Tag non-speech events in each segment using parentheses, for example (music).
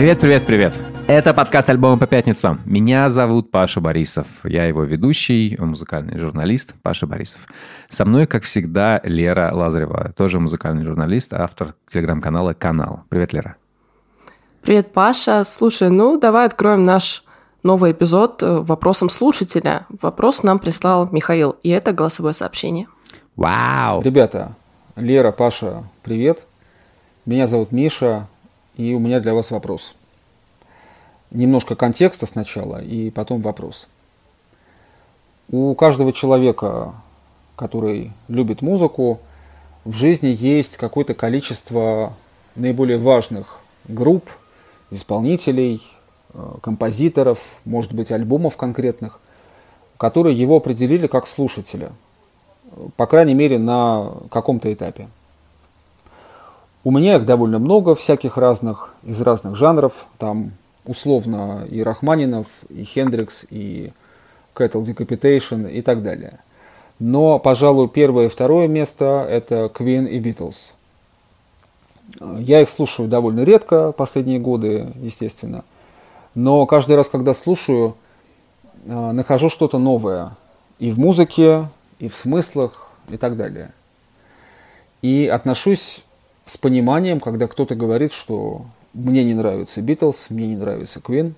Привет, привет, привет. Это подкаст альбома по пятницам. Меня зовут Паша Борисов. Я его ведущий, музыкальный журналист Паша Борисов. Со мной, как всегда, Лера Лазарева, тоже музыкальный журналист, автор телеграм-канала «Канал». Привет, Лера. Привет, Паша. Слушай, ну давай откроем наш новый эпизод э, вопросом слушателя. Вопрос нам прислал Михаил, и это голосовое сообщение. Вау! Ребята, Лера, Паша, привет. Меня зовут Миша, и у меня для вас вопрос. Немножко контекста сначала, и потом вопрос. У каждого человека, который любит музыку, в жизни есть какое-то количество наиболее важных групп, исполнителей, э, композиторов, может быть, альбомов конкретных, которые его определили как слушателя, по крайней мере, на каком-то этапе. У меня их довольно много, всяких разных, из разных жанров. Там условно и Рахманинов, и Хендрикс, и Cattle Decapitation и так далее. Но, пожалуй, первое и второе место – это Queen и Beatles. Я их слушаю довольно редко, последние годы, естественно. Но каждый раз, когда слушаю, э, нахожу что-то новое. И в музыке, и в смыслах, и так далее. И отношусь с пониманием, когда кто-то говорит, что мне не нравится Битлз, мне не нравится Квин.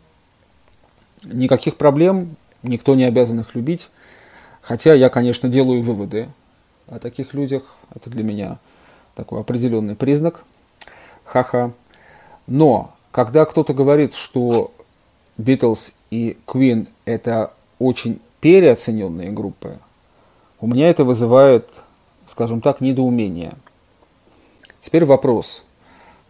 Никаких проблем, никто не обязан их любить. Хотя я, конечно, делаю выводы о таких людях. Это для меня такой определенный признак. Ха-ха. Но когда кто-то говорит, что Битлз и Queen это очень переоцененные группы, у меня это вызывает, скажем так, недоумение – Теперь вопрос.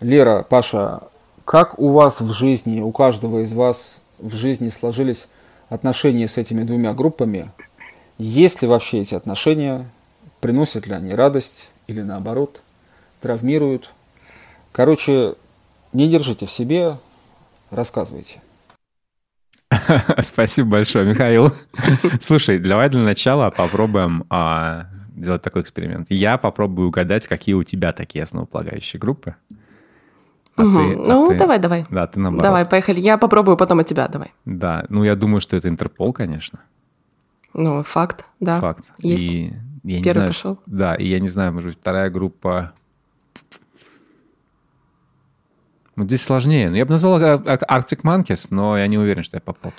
Лера, Паша, как у вас в жизни, у каждого из вас в жизни сложились отношения с этими двумя группами? Есть ли вообще эти отношения? Приносят ли они радость или наоборот травмируют? Короче, не держите в себе, рассказывайте. (laughs) Спасибо большое, Михаил. (laughs) Слушай, давай для начала попробуем а, сделать такой эксперимент. Я попробую угадать, какие у тебя такие основополагающие группы. А угу. ты, а ну, ты... давай, давай. Да, ты наоборот. Давай, поехали. Я попробую потом от тебя, давай. Да, ну я думаю, что это Интерпол, конечно. Ну, факт, да. Факт. Есть. И я Первый знаю, пошел. Да, и я не знаю, может быть, вторая группа... Вот здесь сложнее. Ну, я бы назвал Arctic Monkeys, но я не уверен, что я попал.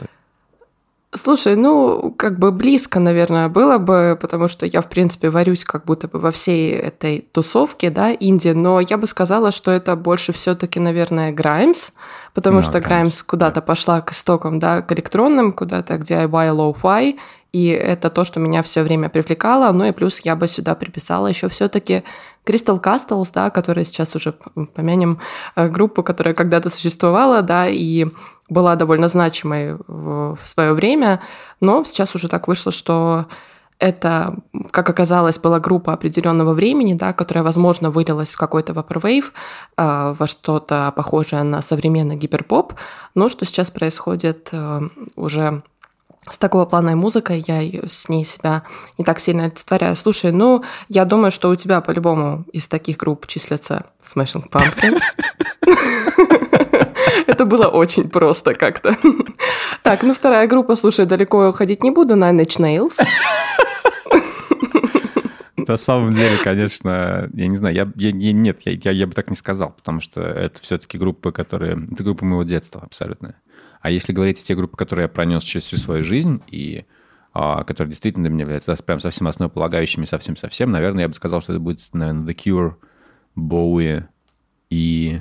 Слушай, ну, как бы близко, наверное, было бы, потому что я, в принципе, варюсь как будто бы во всей этой тусовке, да, инди, но я бы сказала, что это больше все таки наверное, Граймс, потому no, что Граймс куда-то yeah. пошла к истокам, да, к электронным, куда-то к DIY, low-fi, и это то, что меня все время привлекало. Ну и плюс я бы сюда приписала еще все-таки Crystal Castles, да, которая сейчас уже помянем э, группу, которая когда-то существовала, да, и была довольно значимой в, в свое время, но сейчас уже так вышло, что это, как оказалось, была группа определенного времени, да, которая, возможно, вылилась в какой-то vaporwave, э, во что-то похожее на современный гиперпоп, но что сейчас происходит э, уже с такого плана и музыкой, я с ней себя не так сильно олицетворяю. Слушай, ну, я думаю, что у тебя по-любому из таких групп числятся Smashing Pumpkins. (laughs) Это было очень просто как-то. Так, ну вторая группа, слушай, далеко уходить не буду, Nine Inch Nails. На самом деле, конечно, я не знаю, я, я, я нет, я, я, я бы так не сказал, потому что это все-таки группы, которые... Это группа моего детства абсолютно. А если говорить о те группы, которые я пронес через всю свою жизнь и а, которые действительно для меня являются прям совсем основополагающими, совсем-совсем, наверное, я бы сказал, что это будет, наверное, The Cure, Bowie и...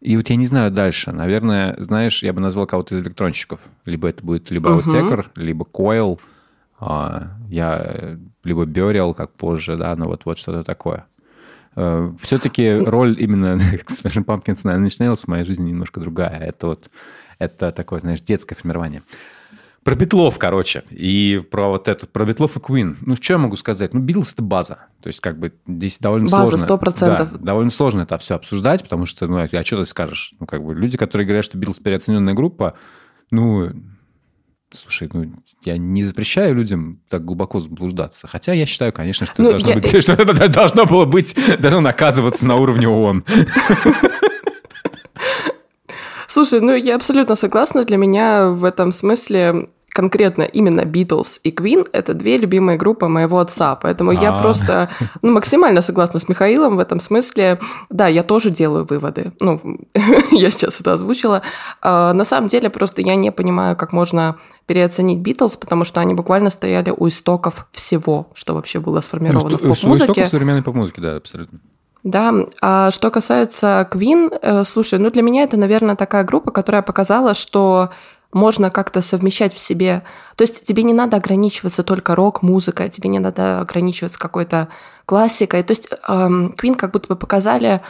И вот я не знаю дальше. Наверное, знаешь, я бы назвал кого-то из электронщиков. Либо это будет либо uh-huh. Outtaker, либо Coil, а, я, либо Burial, как позже, да, но вот, вот что-то такое. Uh, все-таки роль именно Smashing Pumpkins на Nine Nails в моей жизни немножко другая. Это вот это такое, знаешь, детское формирование. Про Битлов, короче, и про вот это, про Битлов и Куин. Ну, что я могу сказать? Ну, Битлз – это база. То есть, как бы, здесь довольно база, сложно. База, 100%. Да, довольно сложно это все обсуждать, потому что, ну, а что ты скажешь? Ну, как бы, люди, которые говорят, что Битлз – переоцененная группа, ну, Слушай, ну я не запрещаю людям так глубоко заблуждаться. Хотя я считаю, конечно, что, ну, это, должно я... быть, (laughs) что это должно было быть, должно наказываться на уровне ООН. (laughs) Слушай, ну я абсолютно согласна. Для меня в этом смысле конкретно именно Beatles и Queen — это две любимые группы моего отца, поэтому я А. просто ну, максимально согласна с Михаилом в этом смысле. Да, я тоже делаю выводы. Ну, (laughs) я сейчас это озвучила. А, на самом деле, просто я не понимаю, как можно переоценить Битлз, потому что они буквально стояли у истоков всего, что вообще было сформировано в Ну, что- поп-музыке. истоков современной поп-музыки, да, абсолютно. Да, а что касается Queen, э, слушай, ну для меня это, наверное, такая группа, которая показала, что можно как-то совмещать в себе. То есть тебе не надо ограничиваться только рок-музыкой, тебе не надо ограничиваться какой-то классикой. То есть эм, Queen как будто бы показали,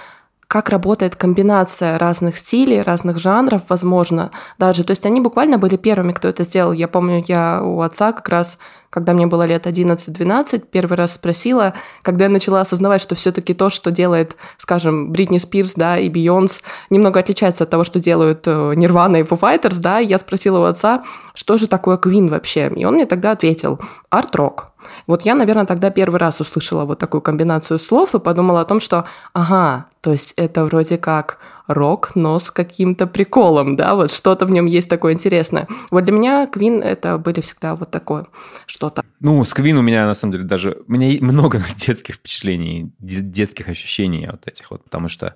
как работает комбинация разных стилей, разных жанров, возможно, даже. То есть они буквально были первыми, кто это сделал. Я помню, я у отца как раз, когда мне было лет 11-12, первый раз спросила, когда я начала осознавать, что все таки то, что делает, скажем, Бритни Спирс, да, и Бейонс, немного отличается от того, что делают э, Нирвана и Foo Fighters, да, я спросила у отца, что же такое Queen вообще? И он мне тогда ответил, арт-рок. Вот я, наверное, тогда первый раз услышала вот такую комбинацию слов и подумала о том, что, ага, то есть это вроде как рок, но с каким-то приколом, да, вот что-то в нем есть такое интересное. Вот для меня Queen это были всегда вот такое что-то. Ну, с Queen у меня, на самом деле, даже... У меня много (laughs) детских впечатлений, де- детских ощущений вот этих вот, потому что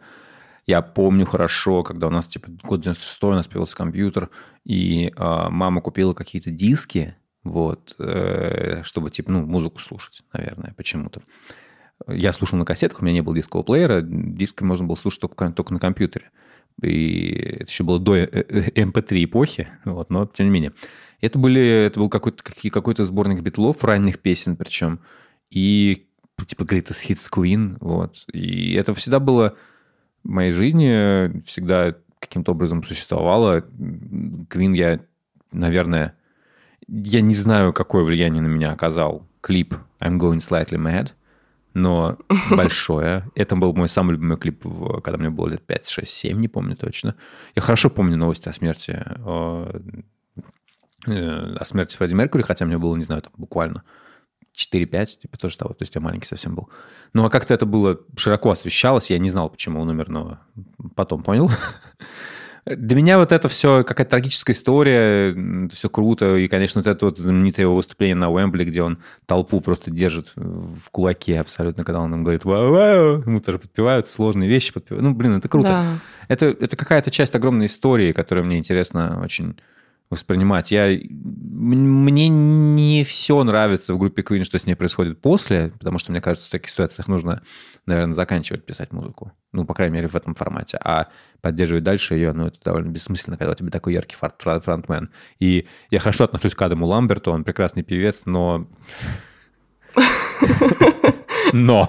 я помню хорошо, когда у нас, типа, год 96 у нас появился компьютер, и а, мама купила какие-то диски, вот, э, чтобы, типа, ну, музыку слушать, наверное, почему-то. Я слушал на кассетах, у меня не было дискового плеера, диски можно было слушать только, только на компьютере. И это еще было до э, э, MP3 эпохи, вот, но тем не менее. Это, были, это был какой-то, какой-то сборник битлов, ранних песен причем, и типа Greatest Hits Queen, вот. И это всегда было в моей жизни, всегда каким-то образом существовало. Queen я, наверное, я не знаю, какое влияние на меня оказал клип I'm Going Slightly Mad, но (laughs) большое. Это был мой самый любимый клип, когда мне было лет 5, 6, 7, не помню точно. Я хорошо помню новости о смерти, э, э, о смерти Фредди Меркьюри, хотя мне было, не знаю, там буквально 4-5, типа тоже того, то есть я маленький совсем был. Ну, а как-то это было широко освещалось, я не знал, почему он умер, но потом понял. (laughs) Для меня вот это все какая-то трагическая история, это все круто, и, конечно, вот это вот знаменитое его выступление на Уэмбли, где он толпу просто держит в кулаке абсолютно, когда он им говорит «Вау-вау», ему тоже подпевают, сложные вещи подпевают. Ну, блин, это круто. Да. Это, это какая-то часть огромной истории, которую мне интересно очень воспринимать. Я, мне не все нравится в группе Queen, что с ней происходит после, потому что, мне кажется, в таких ситуациях нужно, наверное, заканчивать писать музыку. Ну, по крайней мере, в этом формате. А поддерживать дальше ее, ну, это довольно бессмысленно, когда у тебя такой яркий фра- фронтмен. И я хорошо отношусь к Адаму Ламберту, он прекрасный певец, но... (laughs) (laughs) Но...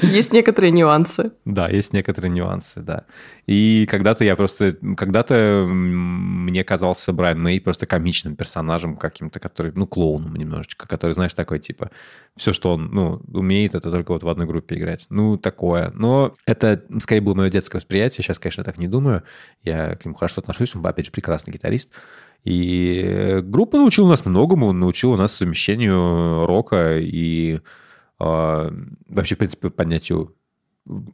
Есть некоторые нюансы. Да, есть некоторые нюансы, да. И когда-то я просто... Когда-то мне казался Брайан Мэй просто комичным персонажем каким-то, который... Ну, клоуном немножечко, который, знаешь, такой, типа... Все, что он, ну, умеет, это только вот в одной группе играть. Ну, такое. Но это, скорее, было мое детское восприятие. Сейчас, конечно, так не думаю. Я к нему хорошо отношусь. Он, опять же, прекрасный гитарист. И э, группа научила нас многому. Научила нас совмещению рока и вообще, в принципе, поднятию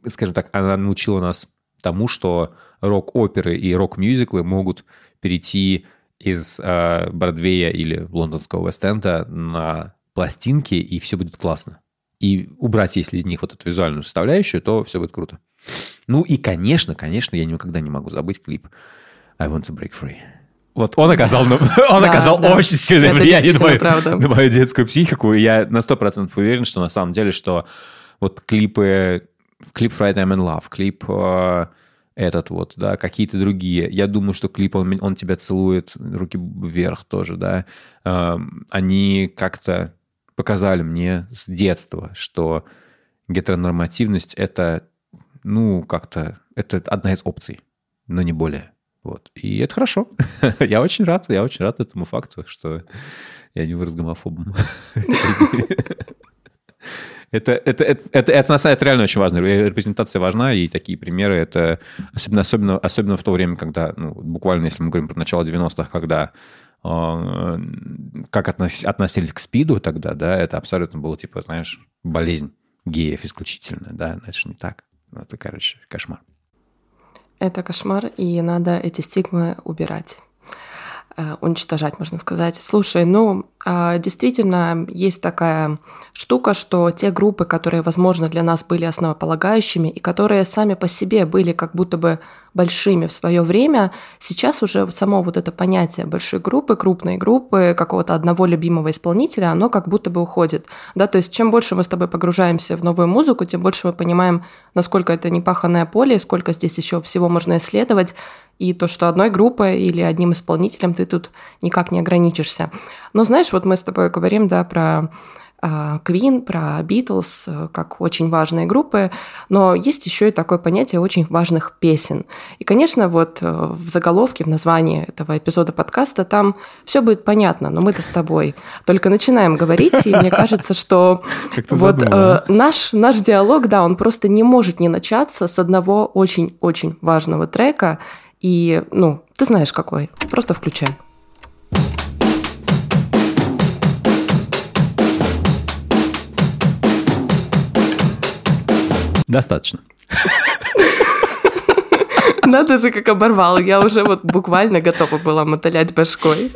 скажем так, она научила нас тому, что рок-оперы и рок-мюзиклы могут перейти из э, Бродвея или лондонского Вест-Энда на пластинки, и все будет классно. И убрать, если из них вот эту визуальную составляющую, то все будет круто. Ну и, конечно, конечно, я никогда не могу забыть клип I Want to Break Free. Вот он оказал, (laughs) он Да, оказал да. очень сильное Это влияние на мою, правда. на мою детскую психику. И я на 100% уверен, что на самом деле, что вот клипы, клип Friday I'm in Love, клип э, этот вот, да, какие-то другие. Я думаю, что клип «Он, он тебя целует», руки вверх тоже, да, эм, они как-то показали мне с детства, что гетеронормативность — это, ну, как-то, это одна из опций, но не более. Вот. И это хорошо. (laughs) я очень рад, я очень рад этому факту, что я не вырос гомофобом. (laughs) Это, это, это, это, это на самом деле реально очень важно. Репрезентация важна, и такие примеры, это особенно, особенно, особенно в то время, когда, ну, буквально, если мы говорим про начало 90-х, когда э, как относ, относились к СПИДу тогда, да, это абсолютно было, типа, знаешь, болезнь геев исключительно, да, это же не так. Это, короче, кошмар. Это кошмар, и надо эти стигмы убирать. Э, уничтожать, можно сказать. Слушай, ну, а, действительно, есть такая штука, что те группы, которые, возможно, для нас были основополагающими и которые сами по себе были как будто бы большими в свое время, сейчас уже само вот это понятие большой группы, крупной группы, какого-то одного любимого исполнителя, оно как будто бы уходит. Да? То есть чем больше мы с тобой погружаемся в новую музыку, тем больше мы понимаем, насколько это непаханное поле, сколько здесь еще всего можно исследовать, и то, что одной группой или одним исполнителем ты тут никак не ограничишься. Но знаешь, вот мы с тобой говорим, да, про а, Queen, про Beatles э, как очень важные группы, но есть еще и такое понятие очень важных песен. И, конечно, вот э, в заголовке, в названии этого эпизода подкаста там все будет понятно, но мы-то с тобой только начинаем говорить, и мне кажется, что (laughs) вот э, наш, наш диалог, да, он просто не может не начаться с одного очень-очень важного трека, и, ну, ты знаешь какой, просто включай. Достаточно. Надо же, как оборвал. Я уже вот буквально готова была мотылять башкой.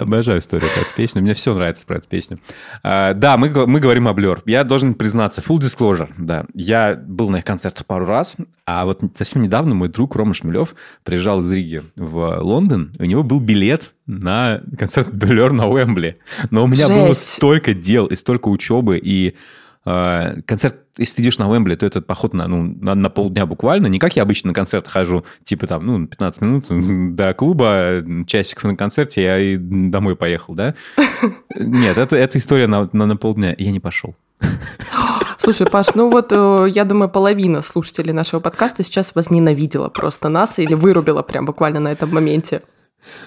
Обожаю историю про эту песню. Мне все нравится про эту песню. А, да, мы, мы говорим о Blur. Я должен признаться, full disclosure, да. Я был на их концертах пару раз, а вот совсем недавно мой друг Рома Шмелев приезжал из Риги в Лондон, у него был билет на концерт Blur на Уэмбли. Но у меня Жесть. было столько дел и столько учебы, и концерт, если ты идешь на Уэмбли, то это поход на, ну, на, на полдня буквально. Не как я обычно на концерт хожу, типа там, ну, 15 минут (laughs) до клуба, часиков на концерте, я и домой поехал, да? (laughs) Нет, это, это история на, на, на полдня, я не пошел. (gasps) Слушай, Паш, ну вот э, я думаю, половина слушателей нашего подкаста сейчас возненавидела просто нас или вырубила прям буквально на этом моменте.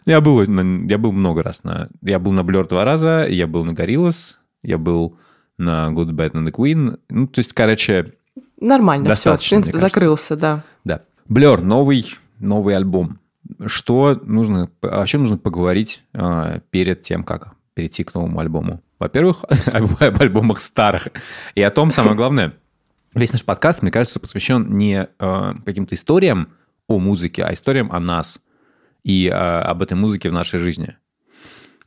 Я был, я был много раз на... Я был на Blur два раза, я был на Gorillaz, я был на Good, Bad and the Queen. Ну, то есть, короче... Нормально все, в принципе, закрылся, да. Да. Блер, новый, новый альбом. Что нужно, о чем нужно поговорить э, перед тем, как перейти к новому альбому? Во-первых, (laughs) об альбомах старых. И о том, самое главное, весь наш подкаст, мне кажется, посвящен не э, каким-то историям о музыке, а историям о нас и э, об этой музыке в нашей жизни.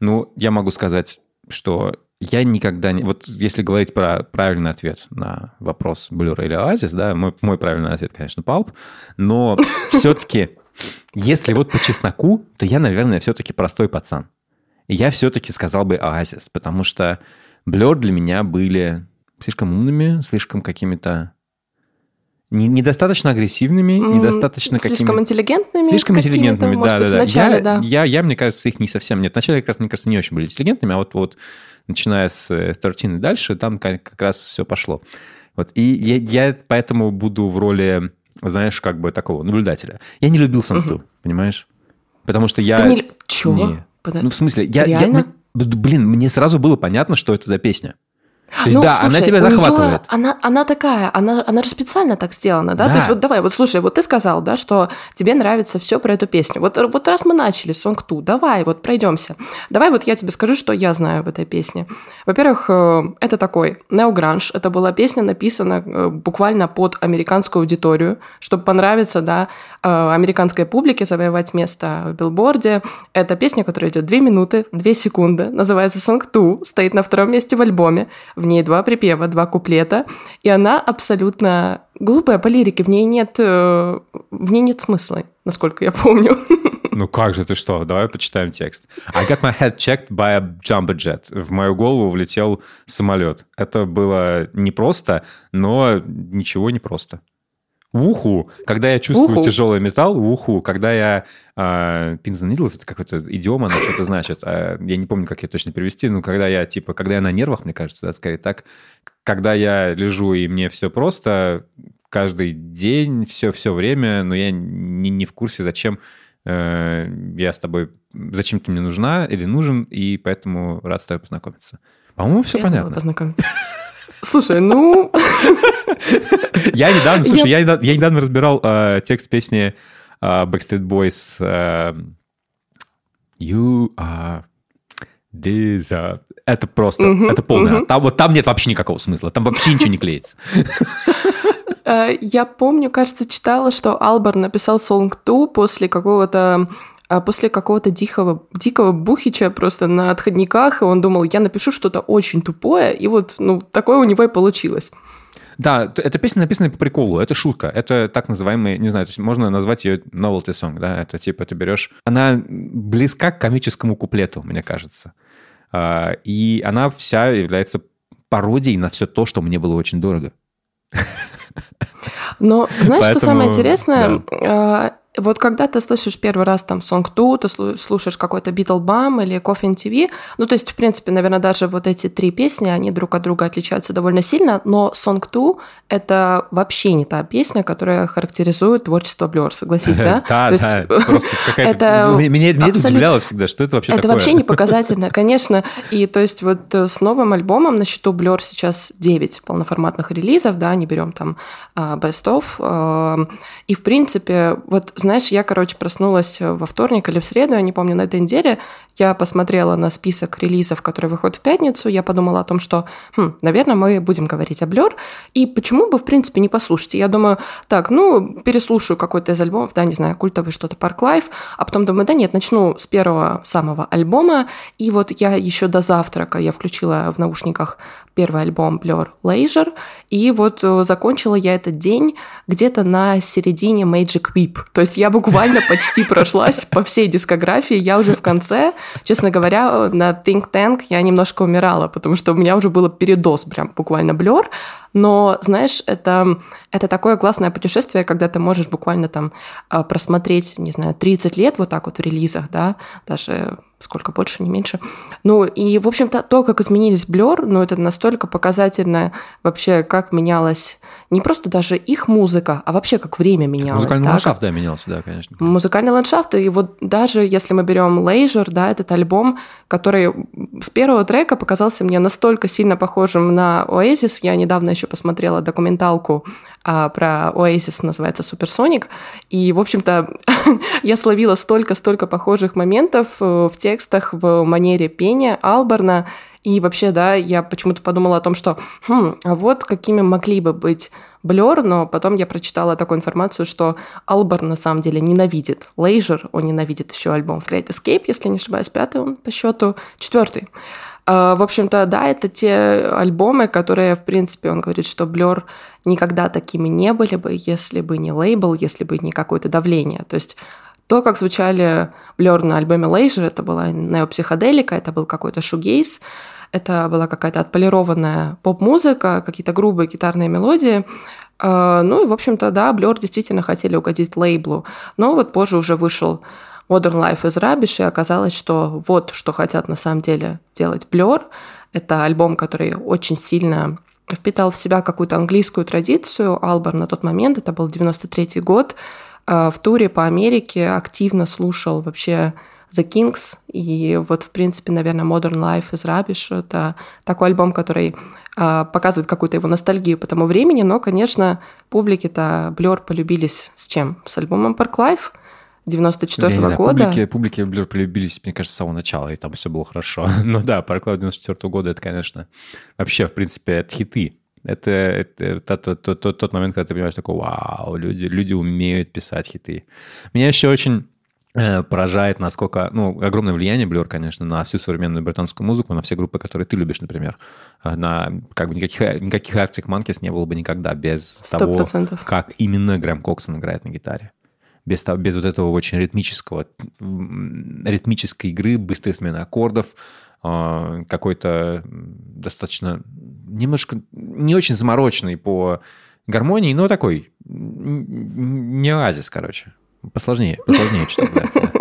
Ну, я могу сказать, что я никогда не... Вот если говорить про правильный ответ на вопрос Blur или Oasis, да, мой, мой правильный ответ, конечно, Pulp, но (laughs) все-таки, если вот по чесноку, то я, наверное, все-таки простой пацан. И я все-таки сказал бы Oasis, потому что Blur для меня были слишком умными, слишком какими-то недостаточно агрессивными, недостаточно какими... Слишком интеллигентными. Слишком интеллигентными, да, да, да. Начале, я, да. Я, я, мне кажется, их не совсем нет. Вначале, как раз, мне кажется, не очень были интеллигентными, а вот, вот начиная с 13 э, и дальше, там как раз все пошло. Вот. И я, я поэтому буду в роли, знаешь, как бы такого наблюдателя. Я не любил Самту, угу. понимаешь? Потому что я... Ты не... Чего? Не. Ну, в смысле, я, Реально? я... Блин, мне сразу было понятно, что это за песня. То есть, ну, да, слушай, она тебя захватывает. Нее, она, она такая, она, она же специально так сделана, да? да? То есть вот давай, вот слушай, вот ты сказал, да, что тебе нравится все про эту песню. Вот, вот раз мы начали Song 2, давай, вот пройдемся. Давай вот я тебе скажу, что я знаю в этой песне. Во-первых, э, это такой неогранж. Это была песня, написана э, буквально под американскую аудиторию, чтобы понравиться, да, э, американской публике, завоевать место в билборде. Это песня, которая идет 2 минуты, 2 секунды, называется Song 2, стоит на втором месте в альбоме в ней два припева, два куплета, и она абсолютно глупая по лирике, в ней нет, э, в ней нет смысла, насколько я помню. Ну как же ты что? Давай почитаем текст. I got my head checked by a jumbo jet. В мою голову влетел самолет. Это было непросто, но ничего не просто уху, когда я чувствую уху. тяжелый металл, уху, когда я... Э, pins and needles, это какой-то идиом, она что-то значит. Э, я не помню, как ее точно перевести, но когда я, типа, когда я на нервах, мне кажется, да, скорее так, когда я лежу и мне все просто, каждый день, все-все время, но я не, не в курсе, зачем э, я с тобой, зачем ты мне нужна или нужен, и поэтому рад с тобой познакомиться. По-моему, все понятно. познакомиться. Слушай, ну... (laughs) (laughs) Я недавно, слушай, я, недавно разбирал э, текст песни э, Backstreet Boys э, You are... Desert. Это просто, uh-huh, это полное. Uh-huh. Там, вот там нет вообще никакого смысла, там вообще ничего не клеится. (laughs) Я помню, кажется, читала, что Албар написал Song 2 после какого-то после какого-то дикого, дикого бухича просто на отходниках, и он думал, я напишу что-то очень тупое, и вот, ну, такое у него и получилось. Да, эта песня написана по приколу, это шутка, это так называемый, не знаю, то есть можно назвать ее novelty song, да, это типа ты берешь, она близка к комическому куплету, мне кажется, а, и она вся является пародией на все то, что мне было очень дорого. Но знаешь, Поэтому, что самое интересное? Да. Вот когда ты слышишь первый раз там Song 2, ты слушаешь какой-то Beatlebum или Coffin TV, ну, то есть, в принципе, наверное, даже вот эти три песни, они друг от друга отличаются довольно сильно, но Song 2 — это вообще не та песня, которая характеризует творчество Blur, согласись, да? (laughs) Да, да, просто какая-то... Меня (laughs) это удивляло всегда, что это вообще такое? Это вообще не (laughs) показательно, конечно. И то есть вот э, с новым альбомом на счету Blur сейчас 9 полноформатных релизов, да, не берем там а, Best of. А, и, в принципе, вот знаешь, я, короче, проснулась во вторник или в среду, я не помню, на этой неделе, я посмотрела на список релизов, которые выходят в пятницу, я подумала о том, что, хм, наверное, мы будем говорить о Blur, и почему бы, в принципе, не послушать. Я думаю, так, ну, переслушаю какой-то из альбомов, да, не знаю, культовый что-то, Park Life, а потом думаю, да нет, начну с первого самого альбома, и вот я еще до завтрака, я включила в наушниках первый альбом Blur Leisure, и вот э, закончила я этот день где-то на середине Magic Whip. То есть я буквально почти прошлась по всей дискографии, я уже в конце, честно говоря, на Think Tank я немножко умирала, потому что у меня уже было передоз прям буквально Blur, но, знаешь, это, это такое классное путешествие, когда ты можешь буквально там а, просмотреть, не знаю, 30 лет вот так вот в релизах, да, даже сколько больше, не меньше. Ну, и, в общем-то, то, как изменились Blur, ну, это настолько показательно вообще, как менялась не просто даже их музыка, а вообще как время менялось. Музыкальный да, ландшафт, да, менялся, да, конечно. Музыкальный ландшафт, и вот даже если мы берем Leisure, да, этот альбом, который с первого трека показался мне настолько сильно похожим на Oasis, я недавно еще посмотрела документалку а, про Oasis, называется Суперсоник, и, в общем-то, (laughs) я словила столько-столько похожих моментов э, в текстах, в манере пения Алберна, и вообще, да, я почему-то подумала о том, что, хм, а вот какими могли бы быть Блер, но потом я прочитала такую информацию, что Албер на самом деле ненавидит Лейжер, он ненавидит еще альбом Great Escape, если не ошибаюсь, пятый он по счету, четвертый. А, в общем-то, да, это те альбомы, которые, в принципе, он говорит, что Блер никогда такими не были бы, если бы не лейбл, если бы не какое-то давление. То есть то, как звучали Блер на альбоме Leisure, это была неопсиходелика, это был какой-то шугейс, это была какая-то отполированная поп-музыка, какие-то грубые гитарные мелодии. А, ну и, в общем-то, да, Blur действительно хотели угодить лейблу. Но вот позже уже вышел Modern Life из Rubbish, и оказалось, что вот что хотят на самом деле делать Blur. Это альбом, который очень сильно впитал в себя какую-то английскую традицию. Албар на тот момент, это был 93 год, а, в туре по Америке активно слушал вообще The Kings, и вот, в принципе, наверное, Modern Life is Rubbish — это такой альбом, который э, показывает какую-то его ностальгию по тому времени, но, конечно, публике-то Blur полюбились с чем? С альбомом Park Life 94 -го знаю, года. Публике Blur полюбились, мне кажется, с самого начала, и там все было хорошо. (laughs) но да, Park Life 94 -го года — это, конечно, вообще, в принципе, это хиты. Это, это, это тот, тот, тот, тот момент, когда ты понимаешь, такой, вау, люди, люди умеют писать хиты. Меня еще очень Э, поражает, насколько, ну, огромное влияние Blur, конечно, на всю современную британскую музыку, на все группы, которые ты любишь, например. Э, на, как бы, никаких, никаких Arctic Monkeys не было бы никогда без 100%. того, как именно Грэм Коксон играет на гитаре. Без, без вот этого очень ритмического, ритмической игры, быстрой смены аккордов, э, какой-то достаточно, немножко, не очень замороченный по гармонии, но такой, не оазис, короче. Посложнее, посложнее да.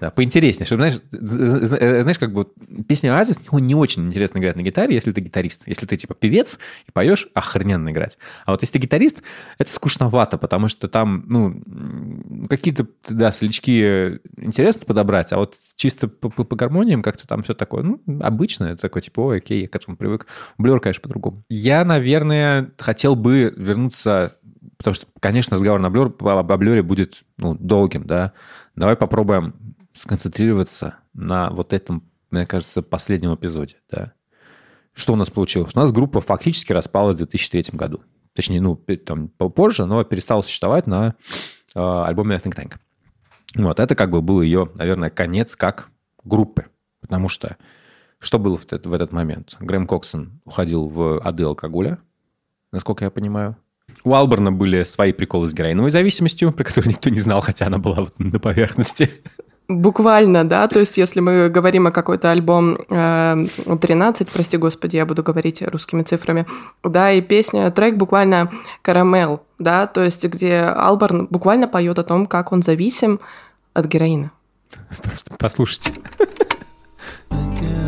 Да, поинтереснее, чтобы, знаешь, знаешь, как бы песня «Оазис» не очень интересно играть на гитаре, если ты гитарист. Если ты, типа, певец и поешь, охрененно играть. А вот если ты гитарист, это скучновато, потому что там, ну, какие-то, да, слички интересно подобрать, а вот чисто по, по, по гармониям как-то там все такое, ну, обычное, такое, типа, ой, окей, я к этому привык. Блер, конечно, по-другому. Я, наверное, хотел бы вернуться потому что, конечно, разговор на блюр, об блюре будет ну, долгим, да. Давай попробуем сконцентрироваться на вот этом мне кажется, последнем эпизоде, да. Что у нас получилось? У нас группа фактически распалась в 2003 году. Точнее, ну, там позже, но перестала существовать на э, альбоме Think Tank. Вот, это как бы был ее, наверное, конец как группы. Потому что что было в этот, в этот момент? Грэм Коксон уходил в ады алкоголя, насколько я понимаю. У Алберна были свои приколы с героиновой зависимостью, про которую никто не знал, хотя она была вот на поверхности. Буквально, да, то есть если мы говорим о какой-то альбом э, 13, прости господи, я буду говорить русскими цифрами, да, и песня, трек буквально «Карамел», да, то есть где Алберн буквально поет о том, как он зависим от героина. Просто послушайте. (laughs)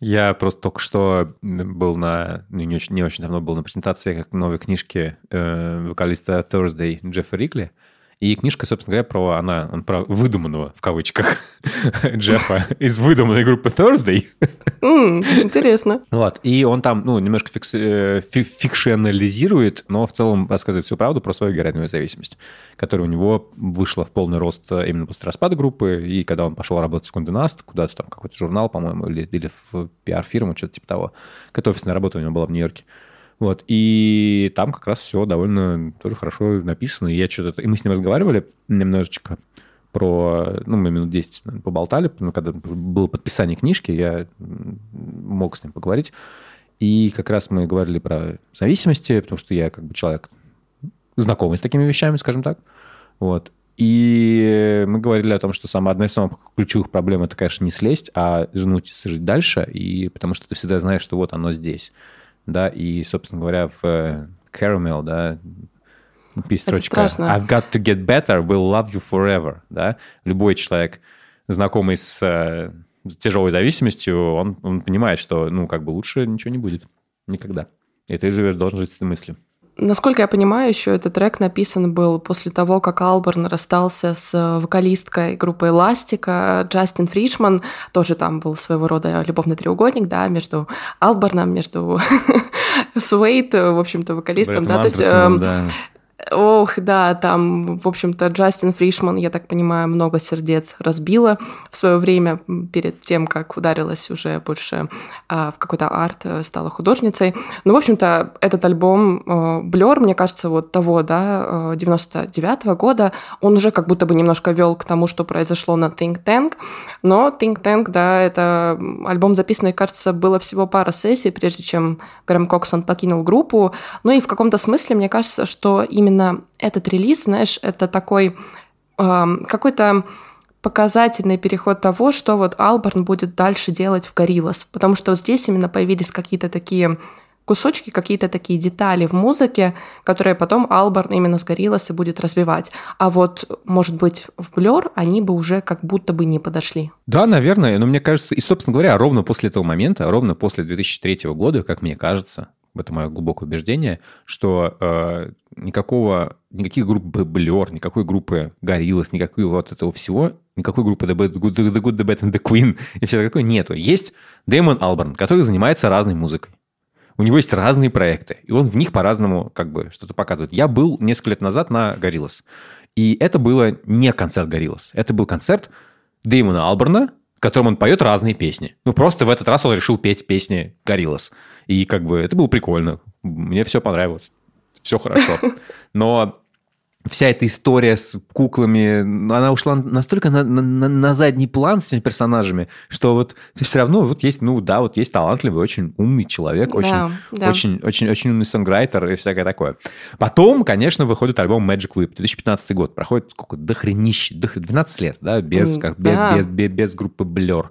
Я просто только что был на, не очень, не очень давно был на презентации как новой книжки э, вокалиста Thursday Джеффа Рикли. И книжка, собственно говоря, про, она, он про выдуманного, в кавычках, (laughs) Джеффа из выдуманной группы Thursday. Интересно. Вот, и он там, ну, немножко э, фикшионализирует, но в целом рассказывает всю правду про свою героиновую зависимость, которая у него вышла в полный рост э, именно после распада группы, и когда он пошел работать в Nast, куда-то там какой-то журнал, по-моему, или, или в пиар-фирму, что-то типа того, которая офисная работа у него была в Нью-Йорке. Вот, и там как раз все довольно тоже хорошо написано. И я что-то... И мы с ним разговаривали немножечко про... Ну, мы минут 10 наверное, поболтали, ну, когда было подписание книжки, я мог с ним поговорить. И как раз мы говорили про зависимости, потому что я как бы человек знакомый с такими вещами, скажем так. Вот. И мы говорили о том, что самая, одна из самых ключевых проблем это, конечно, не слезть, а вернуть жить дальше, и потому что ты всегда знаешь, что вот оно здесь да, и, собственно говоря, в э, Caramel, да, есть строчка «I've got to get better, will love you forever», да, любой человек, знакомый с э, тяжелой зависимостью, он, он понимает, что, ну, как бы лучше ничего не будет никогда. И ты живешь, должен жить с этой мыслью. Насколько я понимаю, еще этот трек написан был после того, как Алберн расстался с э, вокалисткой группы Эластика. Джастин Фришман тоже там был своего рода любовный треугольник, да, между Алберном, между (laughs) Суэйт, в общем-то, вокалистом, да, то есть... Эм, да. Ох, да, там, в общем-то, Джастин Фришман, я так понимаю, много сердец разбила в свое время перед тем, как ударилась уже больше а, в какой-то арт, э, стала художницей. Ну, в общем-то, этот альбом э, мне кажется, вот того, да, 99-го э, года, он уже как будто бы немножко вел к тому, что произошло на Think Tank, но Think Tank, да, это альбом записанный, кажется, было всего пара сессий, прежде чем Грэм Коксон покинул группу. Ну и в каком-то смысле, мне кажется, что именно именно этот релиз, знаешь, это такой э, какой-то показательный переход того, что вот Алберн будет дальше делать в Гориллас. Потому что здесь именно появились какие-то такие кусочки, какие-то такие детали в музыке, которые потом Алберн именно с Гориллас и будет развивать. А вот, может быть, в Блер они бы уже как будто бы не подошли. Да, наверное, но мне кажется, и, собственно говоря, ровно после этого момента, ровно после 2003 года, как мне кажется, это мое глубокое убеждение, что э, никакого, никаких групп Blur, никакой группы Gorillaz, никакой вот этого всего, никакой группы The, Bad, the Good, The Bad and The Queen и все такое нету. Есть Дэймон Алберн, который занимается разной музыкой. У него есть разные проекты, и он в них по-разному как бы что-то показывает. Я был несколько лет назад на Gorillaz, и это было не концерт Gorillaz, это был концерт Дэймона Алберна, в котором он поет разные песни. Ну, просто в этот раз он решил петь песни Gorillaz. И как бы это было прикольно. Мне все понравилось. Все хорошо. (laughs) Но вся эта история с куклами, она ушла настолько на, на, на задний план с этими персонажами, что вот все равно вот есть, ну да, вот есть талантливый, очень умный человек, очень, да, очень, очень, очень умный сонграйтер и всякое такое. Потом, конечно, выходит альбом Magic Whip, 2015 год, проходит сколько, дохренище, до 12 лет, да, без, как, да. Без, без, без группы Blur.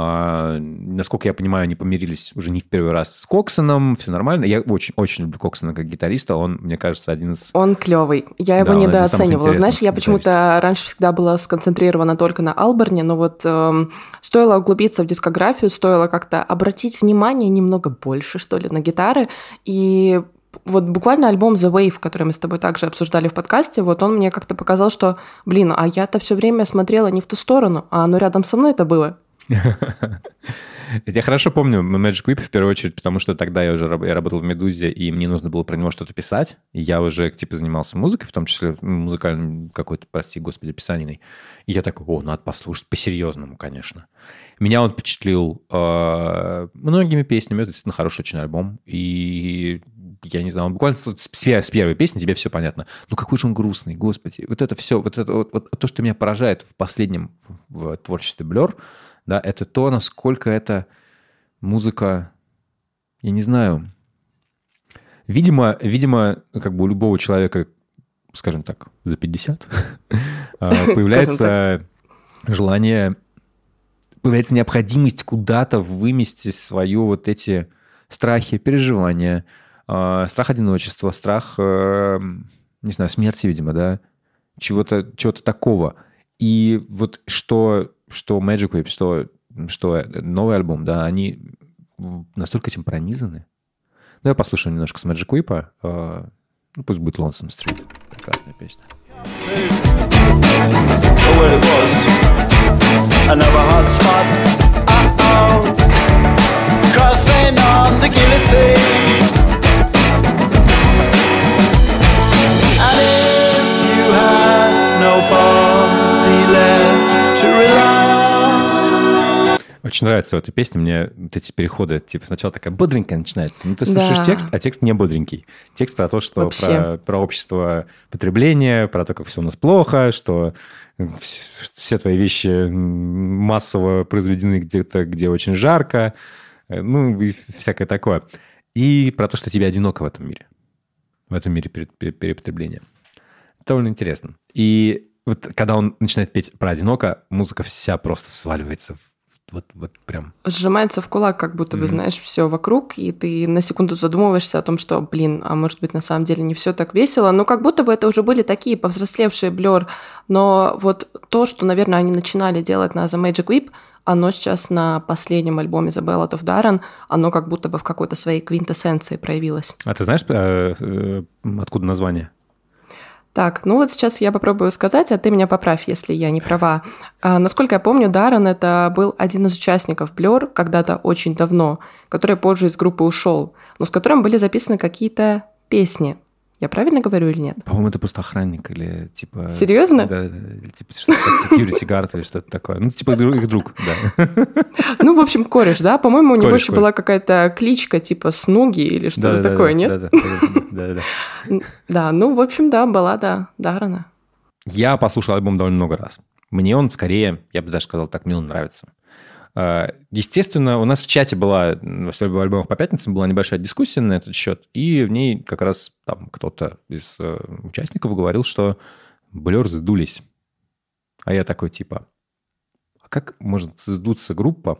А, насколько я понимаю, они помирились уже не в первый раз с Коксоном, все нормально. Я очень, очень люблю Коксона как гитариста, он, мне кажется, один из... Он клевый. Я его да, недооценивала. Знаешь, я почему-то раньше всегда была сконцентрирована только на Алберне, но вот э, стоило углубиться в дискографию, стоило как-то обратить внимание немного больше, что ли, на гитары, и вот буквально альбом The Wave, который мы с тобой также обсуждали в подкасте, вот он мне как-то показал, что, блин, а я-то все время смотрела не в ту сторону, а оно рядом со мной это было. (laughs) Я хорошо помню Magic Whip в первую очередь, потому что тогда я уже я работал в «Медузе», и мне нужно было про него что-то писать. И я уже, типа, занимался музыкой, в том числе музыкальным какой-то, прости господи, писаниной. И я такой, о, надо послушать по-серьезному, конечно. Меня он впечатлил э, многими песнями. Это действительно хороший очень альбом. И я не знаю, буквально с, с первой песни тебе все понятно. Ну какой же он грустный, господи. Вот это все, вот это вот, вот то, что меня поражает в последнем в, в творчестве Blur, да, это то, насколько это музыка, я не знаю, видимо, видимо, как бы у любого человека, скажем так, за 50, (laughs) а, (laughs) появляется желание, появляется необходимость куда-то вымести свою вот эти страхи, переживания, а, страх одиночества, страх, э, не знаю, смерти, видимо, да, чего-то чего такого. И вот что что Magic Wave, что, что новый альбом, да, они настолько этим пронизаны. Давай послушаем немножко с Magic Whip. Э, ну, пусть будет Lonesome Street. Прекрасная песня. And if you had nobody очень нравится в этой песне мне вот эти переходы. Типа сначала такая бодренькая начинается. Ну, ты слушаешь да. текст, а текст не бодренький. Текст про то, что про, про общество потребления, про то, как все у нас плохо, что все твои вещи массово произведены где-то, где очень жарко. Э, ну, и всякое такое. И про то, что тебе одиноко в этом мире. В этом мире перепотребления. Довольно интересно. И вот когда он начинает петь про одиноко, музыка вся просто сваливается в вот, вот прям. Сжимается в кулак, как будто бы, mm-hmm. знаешь, все вокруг, и ты на секунду задумываешься о том, что, блин, а может быть, на самом деле не все так весело. Но как будто бы это уже были такие повзрослевшие блер. Но вот то, что, наверное, они начинали делать на The Magic Whip, оно сейчас на последнем альбоме The Ballad of Darren, оно как будто бы в какой-то своей квинтэссенции проявилось. А ты знаешь, э, э, откуда название? Так, ну вот сейчас я попробую сказать, а ты меня поправь, если я не права. А, насколько я помню, Даррен это был один из участников Blur когда-то очень давно, который позже из группы ушел, но с которым были записаны какие-то песни. Я правильно говорю или нет? По-моему, это просто охранник или типа... Серьезно? Да, типа что-то security guard или что-то такое. Ну, типа их друг, да. (laughs) Ну, в общем, кореш, да? По-моему, у него еще была какая-то кличка типа Снуги или что-то такое, нет? Да, да, да. Да, ну, в общем, да, была, да, Дарана. Я послушал альбом довольно много раз. Мне он скорее, я бы даже сказал так, мне он нравится. А, естественно, у нас в чате была, всех альбомах по пятницам была небольшая дискуссия на этот счет, и в ней как раз там кто-то из э, участников говорил, что Блер задулись. А я такой типа, а как может сдуться группа?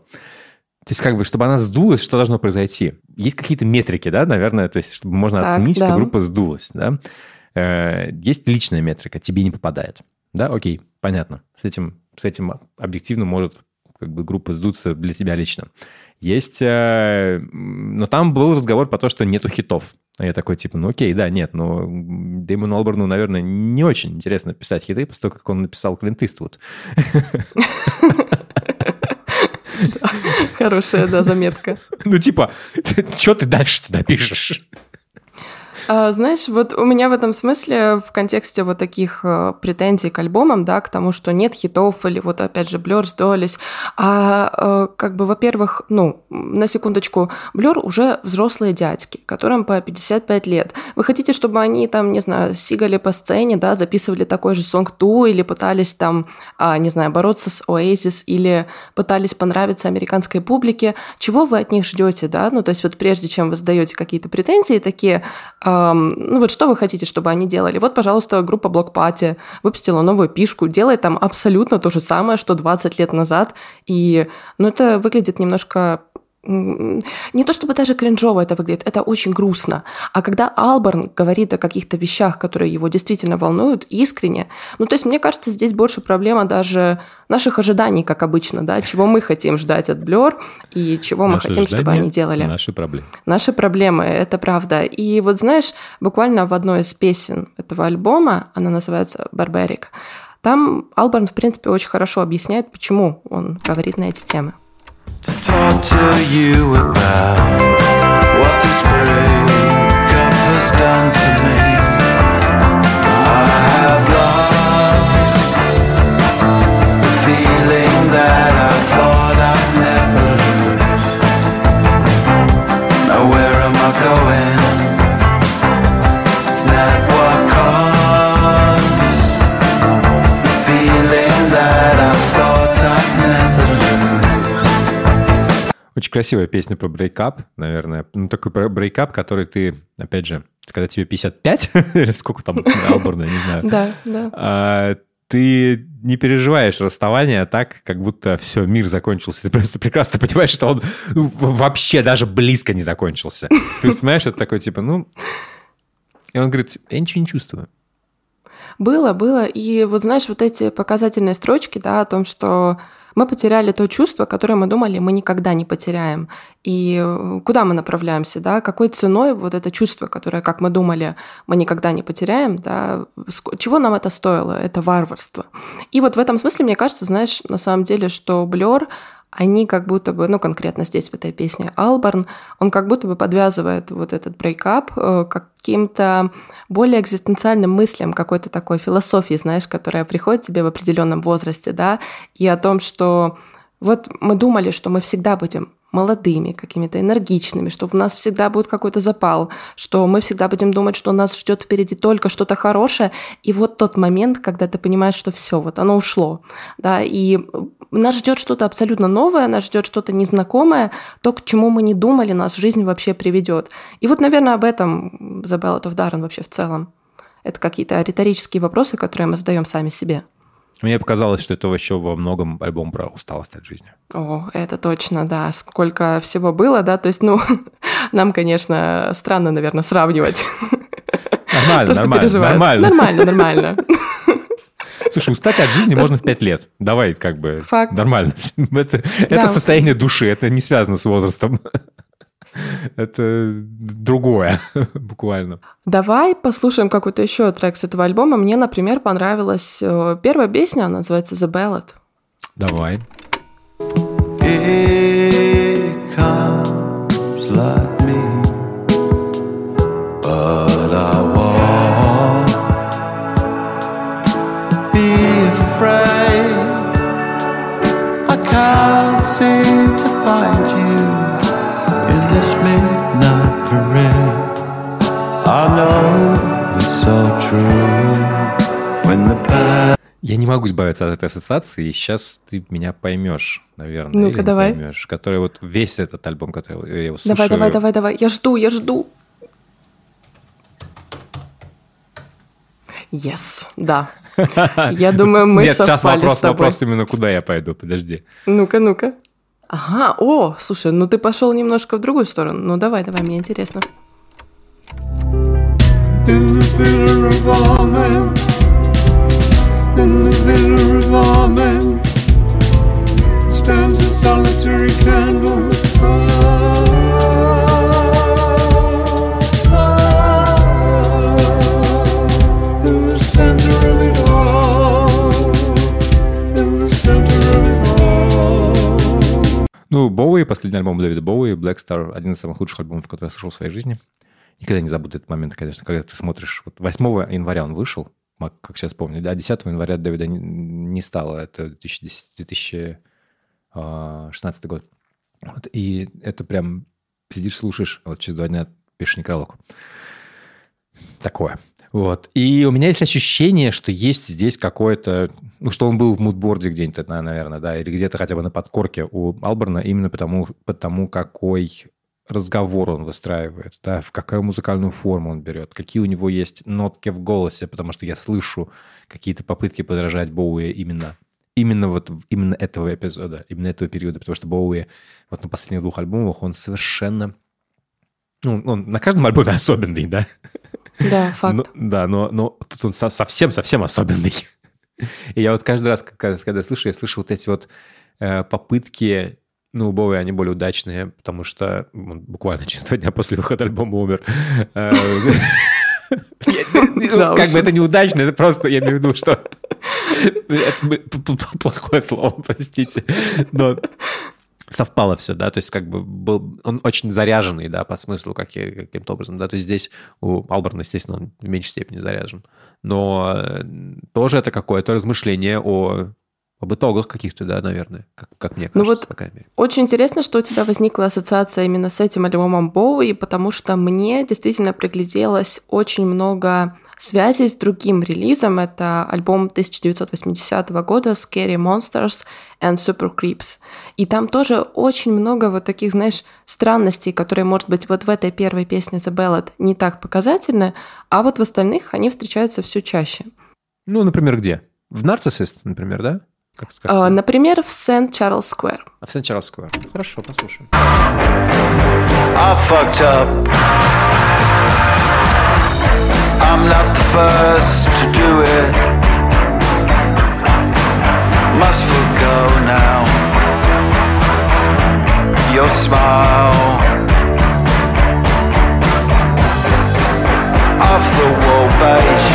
То есть, как бы, чтобы она сдулась, что должно произойти? Есть какие-то метрики, да, наверное, то есть, чтобы можно так, оценить, да. что группа сдулась, да? Э, есть личная метрика, тебе не попадает. Да, окей, понятно. С этим, с этим объективно может как бы группы сдутся для тебя лично. Есть... Э, но там был разговор про то, что нету хитов. А я такой, типа, ну окей, да, нет, но Дэймону Алберну, наверное, не очень интересно писать хиты, после того, как он написал Клинт Иствуд. Хорошая, да, заметка. Ну, типа, (laughs) что ты дальше туда пишешь? А, знаешь, вот у меня в этом смысле в контексте вот таких э, претензий к альбомам, да, к тому, что нет хитов или вот опять же Blur сдулись, а э, как бы, во-первых, ну, на секундочку, Blur уже взрослые дядьки, которым по 55 лет. Вы хотите, чтобы они там, не знаю, сигали по сцене, да, записывали такой же сонг ту или пытались там, а, не знаю, бороться с Oasis или пытались понравиться американской публике? Чего вы от них ждете, да? Ну, то есть вот прежде чем вы задаете какие-то претензии такие, ну вот что вы хотите, чтобы они делали? Вот, пожалуйста, группа Party выпустила новую пишку, делает там абсолютно то же самое, что 20 лет назад, и, ну, это выглядит немножко не то чтобы даже кринжово это выглядит, это очень грустно. А когда Алберн говорит о каких-то вещах, которые его действительно волнуют, искренне, ну то есть мне кажется, здесь больше проблема даже наших ожиданий, как обычно, да, чего мы хотим ждать от Blur и чего мы хотим, чтобы они делали. Наши проблемы. Наши проблемы, это правда. И вот знаешь, буквально в одной из песен этого альбома, она называется «Барбарик», там Алберн, в принципе, очень хорошо объясняет, почему он говорит на эти темы. To talk to you about what this breakup Очень красивая песня про breakup, наверное. Ну, такой breakup, который ты, опять же, когда тебе 55, (laughs) или сколько там, Албарну, не знаю. Да, да. А, ты не переживаешь расставание так, как будто все, мир закончился. Ты просто прекрасно понимаешь, что он вообще даже близко не закончился. Ты понимаешь, это такой типа, ну... И он говорит, я ничего не чувствую. Было, было. И вот знаешь, вот эти показательные строчки, да, о том, что мы потеряли то чувство, которое мы думали, мы никогда не потеряем. И э, куда мы направляемся, да, какой ценой вот это чувство, которое, как мы думали, мы никогда не потеряем, да, чего нам это стоило? Это варварство. И вот в этом смысле, мне кажется, знаешь, на самом деле, что Блер они как будто бы, ну, конкретно здесь в этой песне Алборн, он как будто бы подвязывает вот этот брейкап э, каким-то более экзистенциальным мыслям, какой-то такой философии, знаешь, которая приходит тебе в определенном возрасте, да, и о том, что вот мы думали, что мы всегда будем молодыми, какими-то энергичными, что у нас всегда будет какой-то запал, что мы всегда будем думать, что нас ждет впереди только что-то хорошее. И вот тот момент, когда ты понимаешь, что все, вот оно ушло. Да, и нас ждет что-то абсолютно новое, нас ждет что-то незнакомое, то, к чему мы не думали, нас жизнь вообще приведет. И вот, наверное, об этом The Ballad of Darren вообще в целом. Это какие-то риторические вопросы, которые мы задаем сами себе. Мне показалось, что это еще во многом альбом про усталость от жизни. О, это точно, да. Сколько всего было, да. То есть, ну, (laughs) нам, конечно, странно, наверное, сравнивать. Нормально, (laughs) То, нормально, нормально. Нормально, нормально. (laughs) Слушай, устать от жизни можно в пять лет. Давай, как бы, Факт. нормально. (laughs) Это, да. это состояние души, это не связано с возрастом. (laughs) Это другое, (laughs) буквально. Давай послушаем какой-то еще трек с этого альбома. Мне, например, понравилась э, первая песня, она называется The Ballad. Давай. It comes like я не могу избавиться от этой ассоциации, и сейчас ты меня поймешь, наверное. Ну-ка, давай. Поймешь, который вот весь этот альбом, который я его слушаю. Давай, давай, давай, давай. Я жду, я жду. Yes, да. (laughs) Я думаю, мы Нет, сейчас вопрос, с тобой. вопрос именно куда я пойду, подожди. Ну-ка, ну-ка. Ага, о, слушай, ну ты пошел немножко в другую сторону. Ну давай, давай, мне интересно. In the Amen, stands a последний альбом Дэвида Боуи, Black Star, один из самых лучших альбомов, который я слышал в своей жизни. Никогда не забуду этот момент, конечно, когда ты смотришь. Вот 8 января он вышел, как сейчас помню, да, 10 января Дэвида не, стало, это 2010, 2016 а, год. Вот, и это прям сидишь, слушаешь, а вот через два дня пишешь некролог. Такое. Вот. И у меня есть ощущение, что есть здесь какое-то... Ну, что он был в мудборде где-нибудь, наверное, да, или где-то хотя бы на подкорке у Алберна, именно потому, потому какой разговор он выстраивает, да, в какую музыкальную форму он берет, какие у него есть нотки в голосе, потому что я слышу какие-то попытки подражать Боуи именно именно вот именно этого эпизода, именно этого периода, потому что Боуи вот на последних двух альбомах он совершенно... Ну, он на каждом альбоме (laughs) особенный, да? Да, факт. Но, да, но, но тут он совсем-совсем особенный. (laughs) И я вот каждый раз, когда, когда слышу, я слышу вот эти вот э, попытки ну, у Боуи они более удачные, потому что он буквально через два дня после выхода альбома умер. Э, как бы это неудачно, это просто, я имею в виду, что... Это плохое слово, простите. Но совпало все, да, то есть как бы был, он очень заряженный, да, по смыслу как, каким-то образом, да, то есть здесь у Алберна, естественно, он в меньшей степени заряжен, но э, тоже это какое-то размышление о об итогах каких-то, да, наверное, как, как мне кажется, ну вот по крайней мере. Очень интересно, что у тебя возникла ассоциация именно с этим альбомом Боуи, потому что мне действительно пригляделось очень много связей с другим релизом. Это альбом 1980 года Scary Monsters and Super Creeps. И там тоже очень много вот таких, знаешь, странностей, которые, может быть, вот в этой первой песне The Ballad не так показательны, а вот в остальных они встречаются все чаще. Ну, например, где? В Narcissist, например, да? Как, как uh, например, в Сент-Чарльз-Сквер. А в Сент-Чарльз-Сквер. Хорошо, послушаем. I fucked up. I'm not the first to do it. Must forgo now. Your smile. Off the wall beige.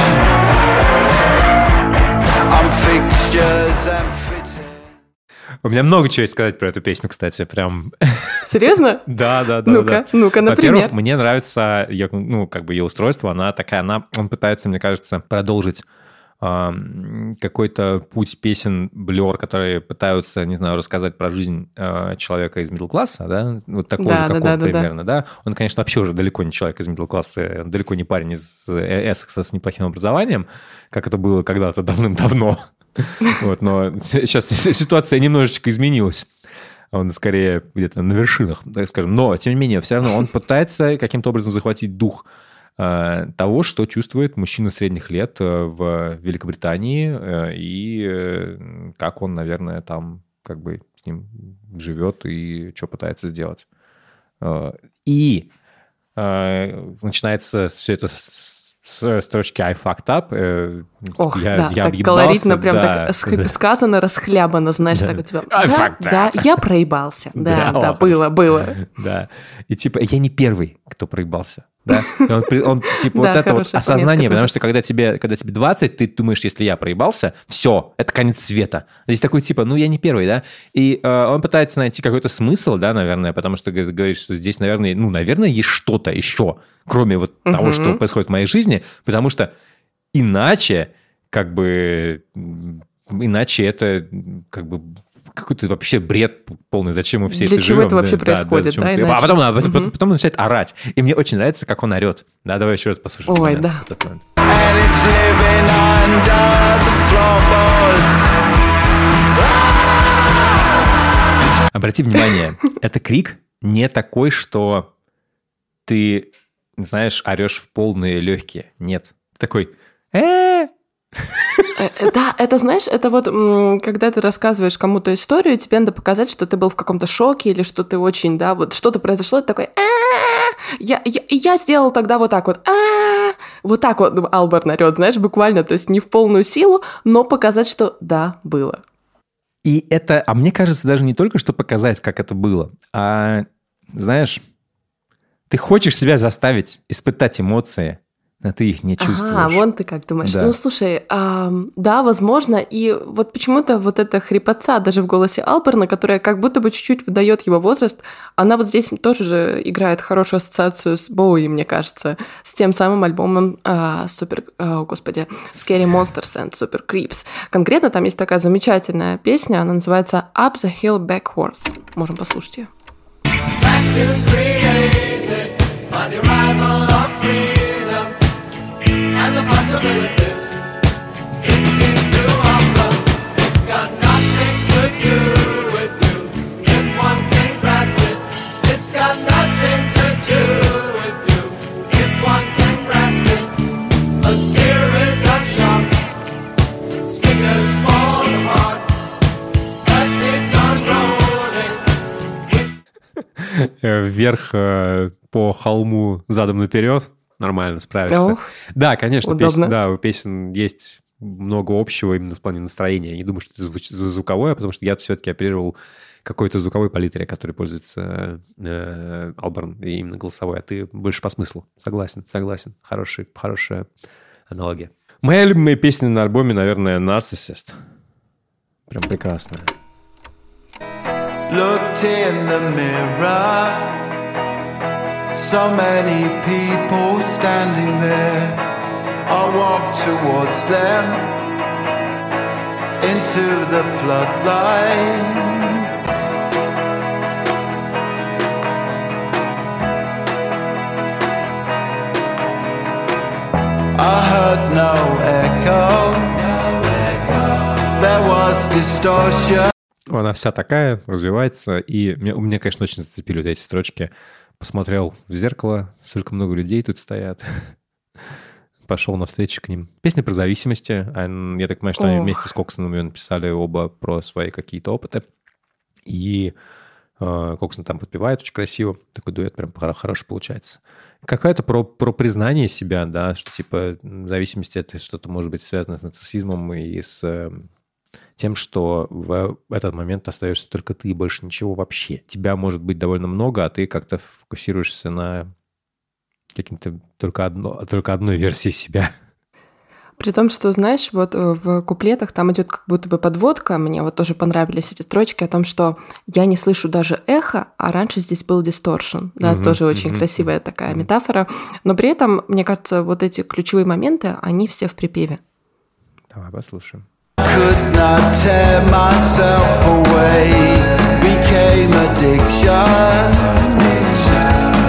I'm fixtures and У меня много чего есть сказать про эту песню, кстати, прям. Серьезно? (laughs) Да, да, да. Ну-ка, ну-ка, например. Во-первых, мне нравится ее, ну, как бы ее устройство, она такая, она, он пытается, мне кажется, продолжить какой-то путь песен Блер, которые пытаются, не знаю, рассказать про жизнь э, человека из middle класса, да, вот такого да, же, как да, он да, примерно, да. да. Он, конечно, вообще уже далеко не человек из middle класса, далеко не парень из э, Эссекса с неплохим образованием, как это было когда-то давным-давно. Вот, но (laughs) сейчас (laughs) ситуация немножечко изменилась. Он скорее где-то на вершинах, так скажем. Но, тем не менее, все равно он пытается каким-то образом захватить дух э, того, что чувствует мужчина средних лет э, в Великобритании э, и как он, наверное, там как бы с ним живет и что пытается сделать. И начинается все это с строчки I fucked up. Э, Ох, я, да, я так колоритно, прям да, так (laughs) сказано, расхлябано, знаешь, да. так у тебя. I да, да, я проебался. (laughs) Да, да, да было, было. (laughs) Да, и типа я не первый, кто проебался. Да? Он, он, типа, вот это вот осознание, потому что когда тебе, когда тебе 20, ты думаешь, если я проебался, все, это конец света. Здесь такой типа, ну, я не первый, да? И э, он пытается найти какой-то смысл, да, наверное, потому что говорит, что здесь, наверное, ну, наверное, есть что-то еще, кроме вот угу. того, что происходит в моей жизни, потому что иначе, как бы, иначе это, как бы, какой-то вообще бред полный, зачем мы все Для это чего живем? это вообще да, происходит, да? да а потом, а потом, угу. потом он начинает орать. И мне очень нравится, как он орет. Да, давай еще раз послушаем. Ой, да. Обрати внимание, (laughs) это крик не такой, что ты, знаешь, орешь в полные легкие. Нет. Такой, э, да, это, знаешь, это вот, когда ты рассказываешь кому-то историю, тебе надо показать, что ты был в каком-то шоке или что ты очень, да, вот что-то произошло, ты такой, я, я, сделал тогда вот так вот, вот так вот Алберн орет, знаешь, буквально, то есть не в полную силу, но показать, что да, было. И это, а мне кажется, даже не только, что показать, как это было, а, знаешь, ты хочешь себя заставить испытать эмоции, а ты их не чувствуешь. А, вон ты как думаешь. Да. Ну, слушай, а, да, возможно, и вот почему-то вот эта хрипотца даже в голосе Алберна, которая как будто бы чуть-чуть выдает его возраст, она вот здесь тоже же играет хорошую ассоциацию с Боуи, мне кажется, с тем самым альбомом а, Супер, а, господи, Scary Monsters and Super Creeps. Конкретно там есть такая замечательная песня, она называется Up the Hill Backwards. Можем послушать ее. the possibilities. It seems to offer. It's got nothing to do with you. If one can grasp it, it's got nothing to do with you. If one can grasp it, a series of shocks. Stickers fall apart. But it's unrolling. Вверх по холму задом наперед нормально справишься. Ох, Да, конечно, Удобно. песен, да, у песен есть много общего именно в плане настроения. Я не думаю, что это звуч- зв- звуковое, потому что я все-таки оперировал какой-то звуковой палитре, которой пользуется э, Алберн, и именно голосовой, а ты больше по смыслу. Согласен, согласен. Хороший, хорошая аналогия. Моя любимая песня на альбоме, наверное, «Narcissist». Прям прекрасная. Looked in the mirror. So many people standing there. I walked towards them into the floodlight. I heard no echo. There was distortion. Она вся такая, развивается, и меня, меня, конечно, очень зацепили вот эти строчки. Посмотрел в зеркало, столько много людей тут стоят. (laughs) Пошел навстречу к ним. Песня про зависимости. А, Я так понимаю, что они Ох. вместе с Коксоном ее написали оба про свои какие-то опыты. И э, Коксон там подпевает очень красиво. Такой дуэт прям хоро- хороший получается. Какая-то про, про признание себя, да, что типа зависимость это что-то может быть связано с нарциссизмом и с э, тем, что в этот момент остаешься только ты и больше ничего вообще. Тебя может быть довольно много, а ты как-то фокусируешься на каким-то только, одно, только одной версии себя. При том, что, знаешь, вот э, в куплетах там идет как будто бы подводка. Мне вот тоже понравились эти строчки о том, что я не слышу даже эхо, а раньше здесь был дисторшн. Да, Мгм, тоже очень мгм, красивая такая метафора. Но при этом, мне кажется, вот эти ключевые моменты, они все в припеве. Давай послушаем. Could not tear myself away. Became addiction.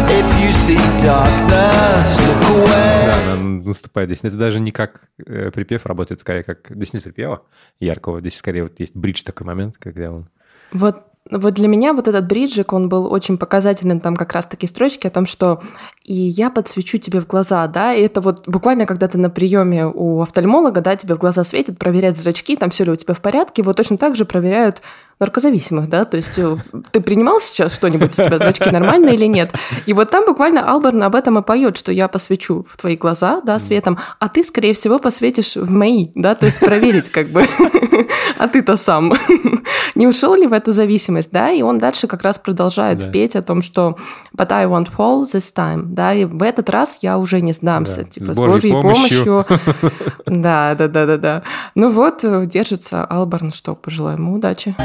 If you see darkness, look away. Да, она наступает здесь. Это даже не как э, припев работает, скорее как... Здесь нет припева яркого, здесь скорее вот есть бридж такой момент, когда он... Вот, вот для меня вот этот бриджик, он был очень показательным, там как раз такие строчки о том, что и я подсвечу тебе в глаза, да, и это вот буквально, когда ты на приеме у офтальмолога, да, тебе в глаза светит, проверяют зрачки, там все ли у тебя в порядке, вот точно так же проверяют наркозависимых, да, то есть э, ты принимал сейчас что-нибудь, у тебя зрачки нормальные или нет? И вот там буквально Алберн об этом и поет, что я посвечу в твои глаза, да, светом, а ты, скорее всего, посветишь в мои, да, то есть проверить как бы, (laughs) а ты-то сам. (laughs) Не ушел ли в эту зависимость, да, и он дальше как раз продолжает петь о том, что but I won't fall this time, да, и в этот раз я уже не сдамся, Да, типа с с Божьей помощью. (laughs) Да, да, да, да, да. Ну вот, э, держится Алберн, что, пожелаем ему удачи.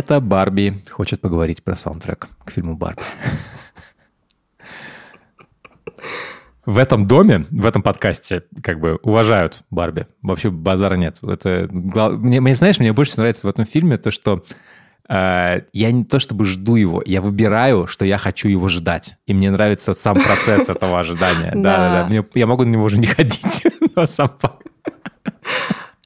Это Барби хочет поговорить про саундтрек к фильму Барби. В этом доме, в этом подкасте, как бы уважают Барби. Вообще базара нет. Это мне, мне, знаешь, мне больше нравится в этом фильме то, что э, я не то чтобы жду его, я выбираю, что я хочу его ждать. И мне нравится сам процесс этого ожидания. (laughs) Да, да, да. Да. Мне- Я могу на него уже не ходить, (laughs) но сам факт.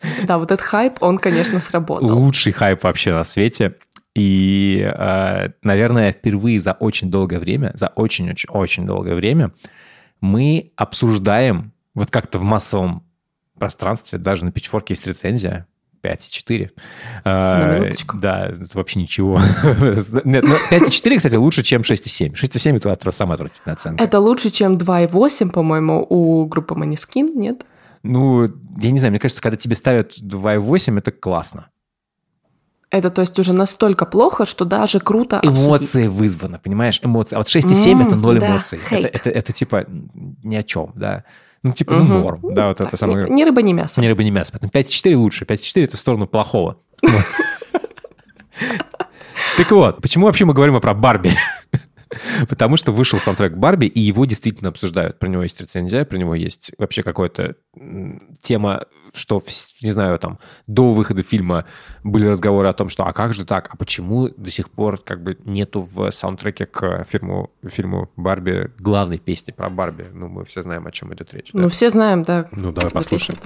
(laughs) Да, вот этот хайп, он, конечно, сработал. лучший хайп вообще на свете. И, э, наверное, впервые за очень долгое время, за очень-очень-очень долгое время мы обсуждаем, вот как-то в массовом пространстве, даже на Pitchfork есть рецензия, 5,4. На Э, минуточку. Да, это вообще ничего. (laughs) Нет, ну, 5,4, кстати, лучше, чем 6,7. 6,7 это самая отвратительная оценка. Это лучше, чем 2,8, по-моему, у группы Манискин, нет? Ну, я не знаю, мне кажется, когда тебе ставят 2,8, это классно. Это, то есть, уже настолько плохо, что даже круто обсудить. эмоции вызваны, понимаешь, эмоции. А вот 6,7 это М, 0 да, эмоций. Это, хейт. это, это типа ни о чем, да. Ну, типа, ну, Мгм. норм. Да, вот это Так, самое... Ни, ни рыба, ни мясо. Не рыба, не мясо. Поэтому 5,4 лучше. 5,4 это в сторону плохого. (laughs) Так вот, почему вообще мы говорим про Барби? (laughs) Потому что вышел саундтрек Барби, и его действительно обсуждают. Про него есть рецензия, про него есть вообще какая-то тема, что, не знаю, там, до выхода фильма были разговоры о том, что а как же так, а почему до сих пор как бы нету в саундтреке к фильму, фильму Барби главной песни про Барби? Ну, мы все знаем, о чем идет речь. да? Ну, все знаем, да. Ну, давай эту послушаем.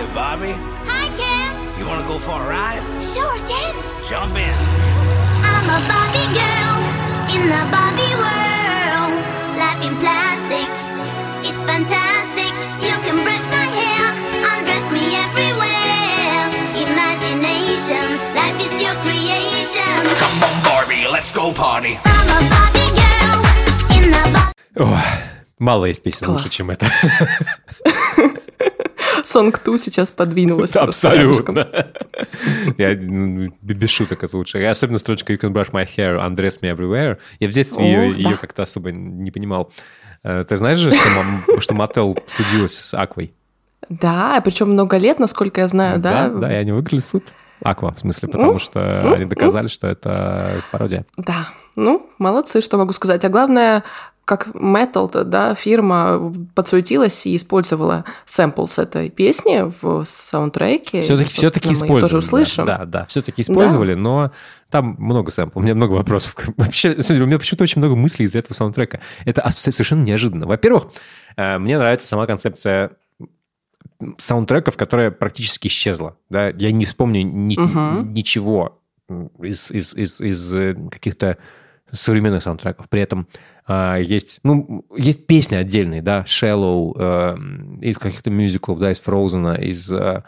you, Bobby? Hi. You want to go for a ride? Sure, Ken. Jump in. I'm a Barbie girl in the Barbie world. Life in plastic, it's fantastic. You can brush my hair, undress me everywhere. Imagination, life is your creation. Come on, Barbie, let's go party. I'm a Barbie girl in the Barbie. Ох, мало есть песен Класс. лучше, чем это. (laughs) Сонг Ту сейчас подвинулась. (laughs) Абсолютно. Я ну, без шуток это лучше. Особенно строчка You can brush my hair, undress me everywhere. Я в детстве ее, как-то особо не понимал. Э, Ты знаешь же, что, Мотел (laughs) судилась с Аквой? Да, причем много лет, насколько я знаю, да? Да, и они выиграли суд. Аква, в смысле, потому Ну, что ну, они доказали, что это пародия. Да. Ну, молодцы, что могу сказать. А главное, как Metal, да, фирма подсуетилась и использовала сэмпл с этой песни в саундтреке. Все-таки, все-таки использовали. тоже услышим. Да, да, да, все-таки использовали, но там много сэмплов. У меня много вопросов. Вообще, у меня почему-то очень много мыслей из этого саундтрека. Это совершенно неожиданно. Во-первых, э, мне нравится сама концепция саундтреков, которая практически исчезла. Да? Я не вспомню ни- Мгм. ничего из, из, из, из, э, каких-то современных саундтреков. При этом есть, ну, есть песни отдельные, да, Shallow, э, из каких-то мюзиклов, да, из Frozen, из, э,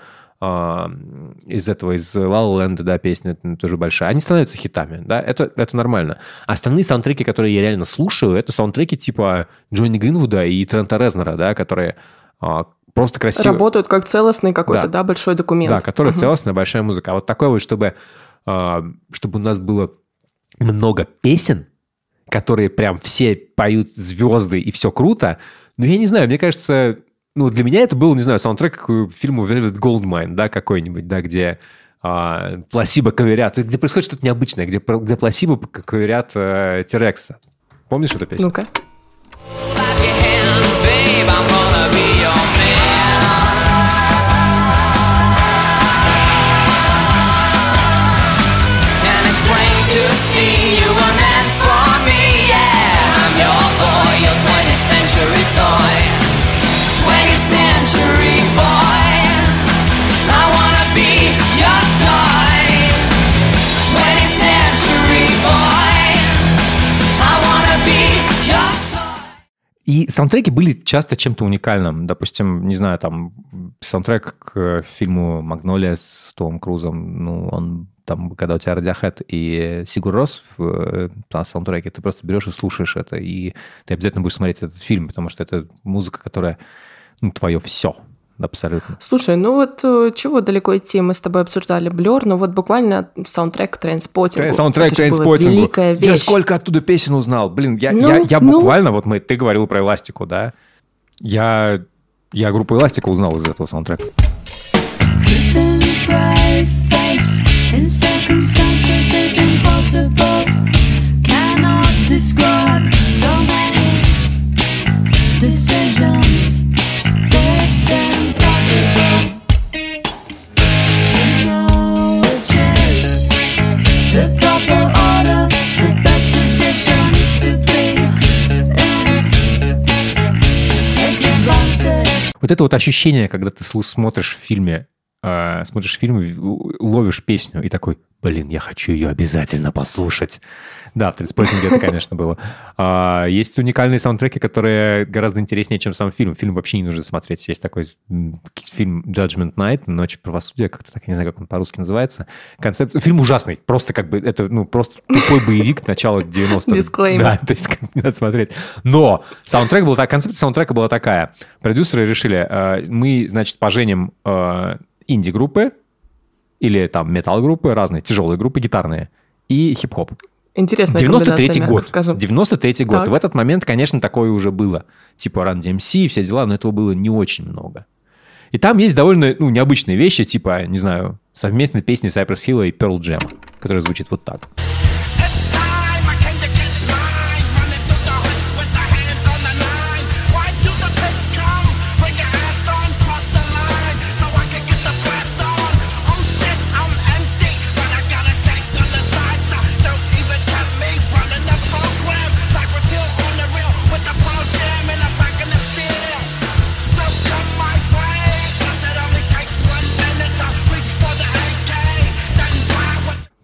а, из этого, из La La Land, да, песня тоже большая. Они становятся хитами, да, это, это нормально. Остальные саундтреки, которые я реально слушаю, это саундтреки типа Джонни Гринвуда и Трента Резнера, да, которые а, просто красиво... Работают как целостный какой-то, Да. да, большой документ. Да, которая Мгм. целостная большая музыка. А вот такое вот, чтобы, а, чтобы у нас было много песен, которые прям все поют звезды и все круто, ну, я не знаю, мне кажется, ну, для меня это был, не знаю, саундтрек к фильму Velvet Goldmine, да, какой-нибудь, да, где а, пласибо коверят, где происходит что-то необычное, где, где пласибо коверят э, Терекса. Помнишь эту песню? Ну-ка. Your hands, babe, 20th century toy. 20th century boy. I wanna be your toy. 20th century boy. I wanna be your toy. И саундтреки были часто чем-то уникальным. Допустим, не знаю, там саундтрек к фильму «Магнолия» с Томом Крузом, ну, он там, когда у тебя Radiohead и Сигур Рос в э, на саундтреке, ты просто берешь и слушаешь это, и ты обязательно будешь смотреть этот фильм, потому что это музыка, которая, ну, твое все, абсолютно. Слушай, ну вот э, чего далеко идти? Мы с тобой обсуждали Blur, но вот буквально саундтрек к Trainspotting у. Саундтрек была «Trainspotting у». Великая Я вещь. сколько оттуда песен узнал. Блин, я, Ну, я, я ну. буквально, вот мы, ты говорил про Эластику, да? Я, я группу Elastica узнал из этого саундтрека. Вот это вот ощущение, когда ты смотришь в фильме, э, смотришь фильм, ловишь песню и такой, блин, я хочу ее обязательно послушать. Да, в «Trainspotting е» это, конечно, было. А, Есть уникальные саундтреки, которые гораздо интереснее, чем сам фильм. Фильм вообще не нужно смотреть. Есть такой фильм «Judgment Night», «Ночь правосудия», как-то так, я не знаю, как он по-русски называется. Концепт... Фильм ужасный. Просто как бы, это, ну, просто тупой боевик начала 90-х. Дисклеймер. Да, то есть не надо смотреть. Но саундтрек был так, концепция саундтрека была такая. Продюсеры решили, э, мы, значит, поженим э, инди-группы или там метал-группы, разные, тяжелые группы, гитарные, и хип-хоп. Интересная 93 комбинация, год. мягко скажем. 93 год. Так. В этот момент, конечно, такое уже было. Типа Run DMC и все дела, но этого было не очень много. И там есть довольно ну, необычные вещи, типа, не знаю, совместные песни Cypress Hill и Pearl Jam, которая звучит вот так.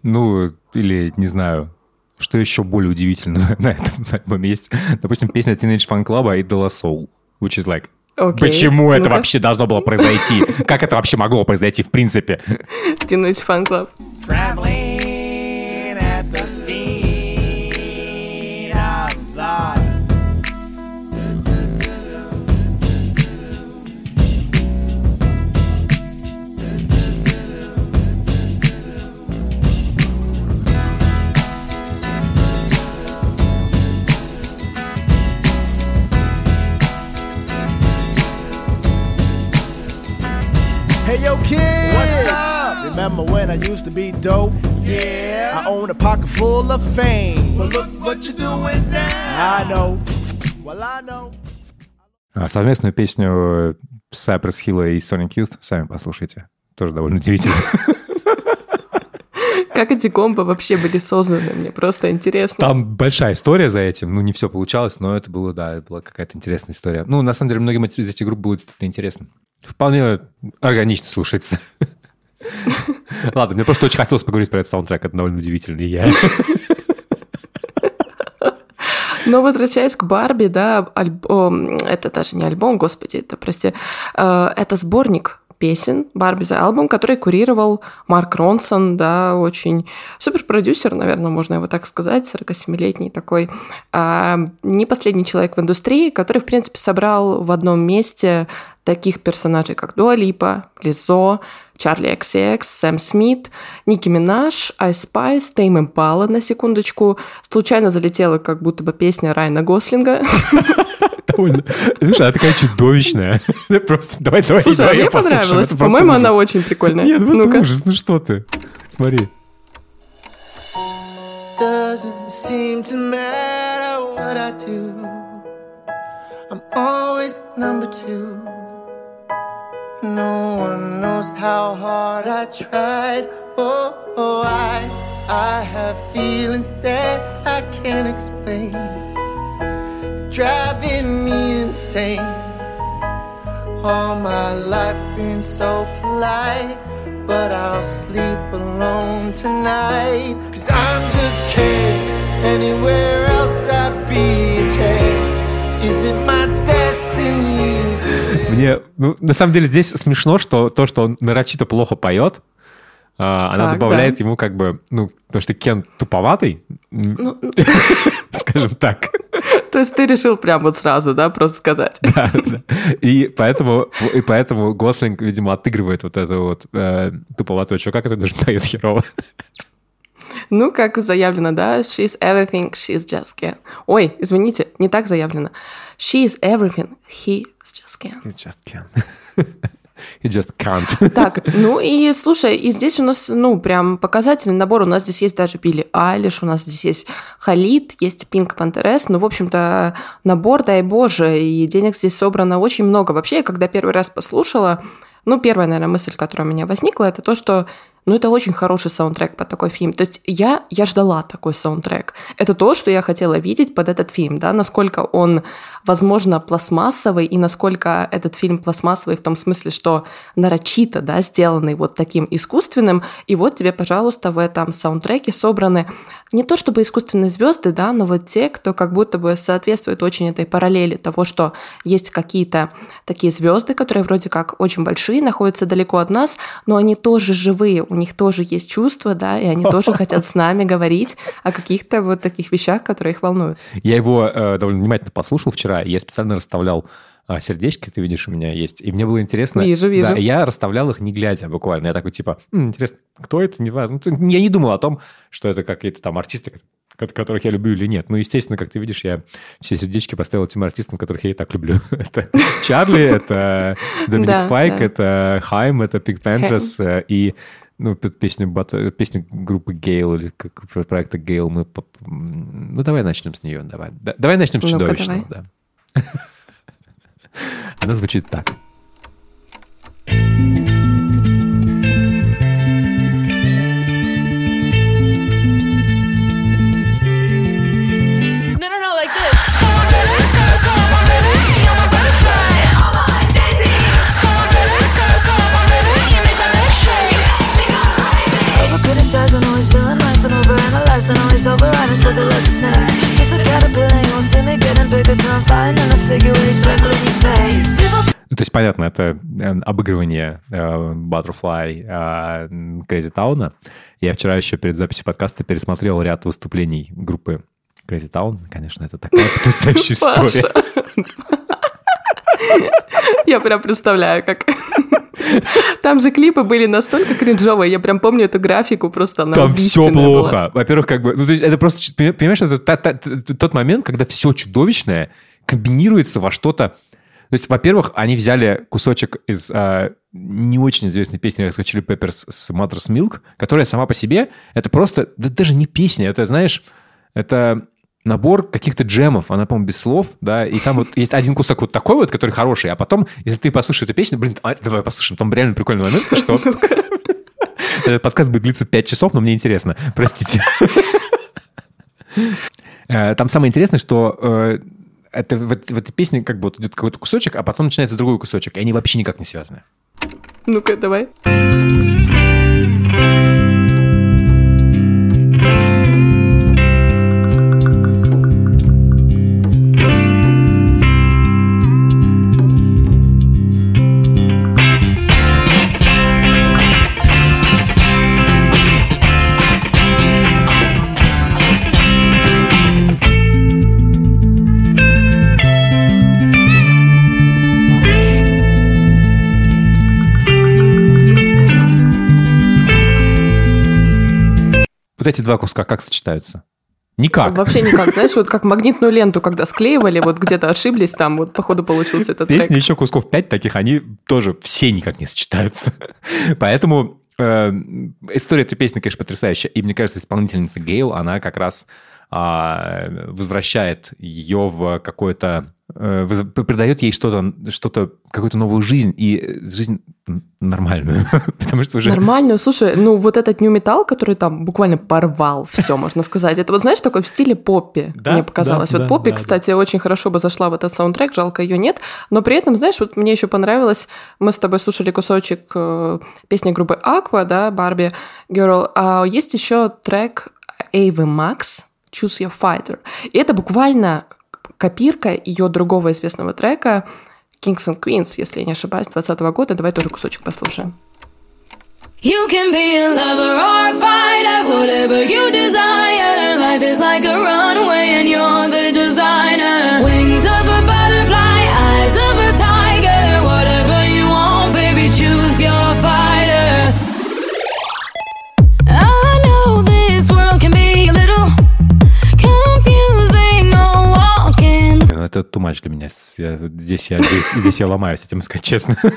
Ну, или, не знаю, что еще более удивительно (laughs) на этом альбоме есть? Допустим, песня Teenage Fan Club I The Soul, which is like, Окей. почему это Ну-ка. вообще должно было произойти? Как это вообще могло произойти в принципе? (laughs) Teenage Fan Club. Traveling Remember when I used to be dope? Yeah. I own a pocket full of fame. But look what you're doing now. I know. Well, I know. А Совместную песню Cypress Hill и Sonic Youth сами послушайте. Тоже довольно удивительно. (laughs) Как эти комбо вообще были созданы? Мне просто интересно. Там большая история за этим. Ну, не все получалось, но это было, да, это была какая-то интересная история. Ну, на самом деле, многим из этих групп было действительно интересно. Вполне органично слушается. (laughs) Ладно, мне просто очень хотелось поговорить про этот саундтрек. Это довольно удивительно. И я... Но возвращаясь к Барби, да, альбом, это даже не альбом, господи, это, прости, э, это сборник песен Барби за альбом, который курировал Марк Ронсон, да, очень суперпродюсер, наверное, можно его так сказать, 47-летний такой, а, не последний человек в индустрии, который, в принципе, собрал в одном месте таких персонажей, как Дуа Липа, Лизо, Чарли XCX, Сэм Смит, Ники Минаж, Айс Спайс, Тейм Импала, на секундочку. Случайно залетела как будто бы песня Райана Гослинга. (laughs) Довольно... Слушай, она такая чудовищная. (laughs) Просто давай, давай, Слушай, а давай мне понравилось. По-моему, она очень прикольная. Нет, просто Ну-ка. ужас. Ну что ты? Смотри. Doesn't seem to matter what I do. I'm always number two. No one knows how hard I tried. Oh, oh I, I have feelings that I can't explain. Driving me insane. All my life been so polite, but I'll sleep alone tonight. Cause I'm just kidding. Anywhere else I'd be ten. Is it my to Мне, ну, на самом деле здесь смешно, что то, что он нарочито плохо поет, а, она Так, добавляет да. ему как бы, ну, то, что Кен туповатый, Ну, ну, (laughs) скажем так. то есть ты решил прямо вот сразу, да, просто сказать. (laughs) Да, да. И поэтому, и поэтому Гослинг, видимо, отыгрывает вот этого вот э, туповатого чувака, который даже поет херово. Ну, как заявлено, да, she's everything, she's just Ken. Ой, извините, не так заявлено. She is everything, he just Ken. He just can. He just can't. (laughs) (laughs) Так, ну и слушай, и здесь у нас, ну, прям показательный набор. У нас здесь есть даже Билли Айлиш, у нас здесь есть Халид, есть Пинк Пантерес. Ну, в общем-то, набор, дай боже, и денег здесь собрано очень много. Вообще, я когда первый раз послушала, ну, первая, наверное, мысль, которая у меня возникла, это то, что ну, это очень хороший саундтрек под такой фильм. То есть я, я ждала такой саундтрек. Это то, что я хотела видеть под этот фильм, да, насколько он, возможно, пластмассовый, и насколько этот фильм пластмассовый в том смысле, что нарочито, да, сделанный вот таким искусственным, и вот тебе, пожалуйста, в этом саундтреке собраны не то чтобы искусственные звезды, да, но вот те, кто как будто бы соответствует очень этой параллели того, что есть какие-то такие звезды, которые вроде как очень большие, находятся далеко от нас, но они тоже живые, у них тоже есть чувства, да, и они тоже хотят с нами говорить о каких-то вот таких вещах, которые их волнуют. Я его э, довольно внимательно послушал вчера, и я специально расставлял а, сердечки, ты видишь, у меня есть. И мне было интересно... Вижу, вижу. Да, я расставлял их не глядя буквально. Я такой, типа, «М, интересно, кто это? Не важно. Ну, я не думал о том, что это какие-то там артисты, ко- которых я люблю или нет. Ну, естественно, как ты видишь, я все сердечки поставил тем артистам, которых я и так люблю. (laughs) Это Чарли, это (laughs) Доминик Файк, это Хайм, это Пик Пентрес, э, и ну, песню, Бат- песню группы Гейл или как- про- проекта Гейл мы... поп- Ну, давай начнем с нее, давай. Да- Давай начнем с Ну-ка, чудовищного, да. (laughs) Она звучит так. No, and all he's overriding so they like a snake He's the caterpillar, you won't see me getting bigger Till I'm flying in a figure eight circling your face ну, то есть, понятно, это обыгрывание э, Butterfly э, Crazy Town. Я вчера еще перед записью подкаста пересмотрел ряд выступлений группы Crazy Town. Конечно, это такая потрясающая история. Я прям представляю, как... Там же клипы были настолько кринжовые, я прям помню эту графику, просто она Там все убийственная была. плохо. Во-первых, как бы, ну, то есть это просто, понимаешь, это та- та- тот момент, когда все чудовищное комбинируется во что-то. То есть, во-первых, они взяли кусочек из а, не очень известной песни Red Hot Chili Peppers с Mother's Milk, которая сама по себе, это просто, да даже не песня, это, знаешь, это набор каких-то джемов, она, по-моему, без слов, да, и там вот есть один кусок вот такой вот, который хороший, а потом, если ты послушаешь эту песню, блин, а, давай послушаем, там реально прикольный момент, что этот подкаст будет длиться 5 часов, но мне интересно, простите. Э, Там самое интересное, что э, это в, в этой песне как бы вот идет какой-то кусочек, а потом начинается другой кусочек, и они вообще никак не связаны. Ну-ка, давай. Вот эти два куска как сочетаются? Никак. Вообще никак. Знаешь, вот как магнитную ленту, когда склеивали, вот где-то ошиблись, там вот походу получился этот Песни трек. еще кусков 5 таких, они тоже все никак не сочетаются. (laughs) Поэтому э, история этой песни, конечно, потрясающая. И мне кажется, исполнительница Гейл, она как раз а, возвращает ее в какое-то... э, придает ей что-то, что-то, какую-то новую жизнь. И э, жизнь нормальную. (laughs) Потому что уже... Нормальную. Слушай, ну вот этот нью металл, который там буквально порвал все, можно сказать. Это вот, знаешь, такой в стиле поппи, Да, мне показалось. да, вот да, поппи, да, да. кстати, очень хорошо бы зашла в этот саундтрек, жалко ее нет. Но при этом, знаешь, вот мне еще понравилось, мы с тобой слушали кусочек э, песни группы Aqua, да, Барби Girl, а есть еще трек Эйвы Макс Choose Your Fighter. И это буквально копирка ее другого известного трека Kings and Queens, если я не ошибаюсь, 2020 года. Давай тоже кусочек послушаем. You can be a lover or a fighter, whatever you desire. Life is like a runway and you're the designer. Wings это too much для меня. Я- здесь, я, здесь, здесь я ломаюсь, этим сказать честно. (laughs)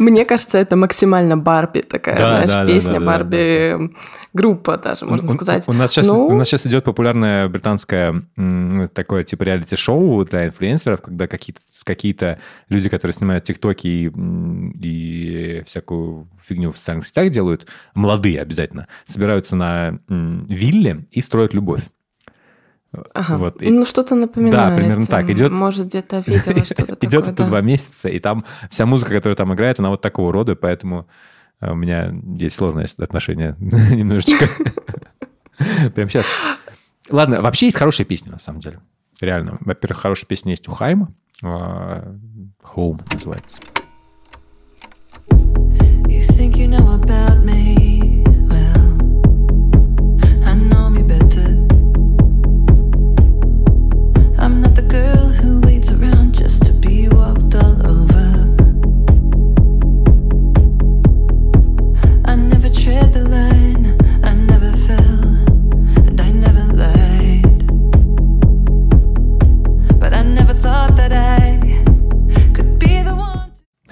Мне кажется, это максимально Барби такая, Да, знаешь, да, песня да, Барби группа даже, можно У- у- сказать. У, нас сейчас, Ну, у нас сейчас идет популярное британское м, такое типа реалити-шоу для инфлюенсеров, когда какие-то, какие-то люди, которые снимают тиктоки и, и всякую фигню в социальных сетях делают, молодые обязательно, собираются на м, вилле и строят любовь. Ага. вот, и- ну что-то напоминает. Да, примерно так. Идет- Может, где-то видела (laughs) что-то такое. Идет это да. два месяца, и там вся музыка, которая там играет, она вот такого рода, поэтому э, у меня есть сложное отношение (laughs) немножечко. (laughs) Прямо сейчас. Ладно, вообще есть хорошие песни, на самом деле. Реально. Во-первых, хорошая песня есть у Хайма. а, Home называется. You think you know about me?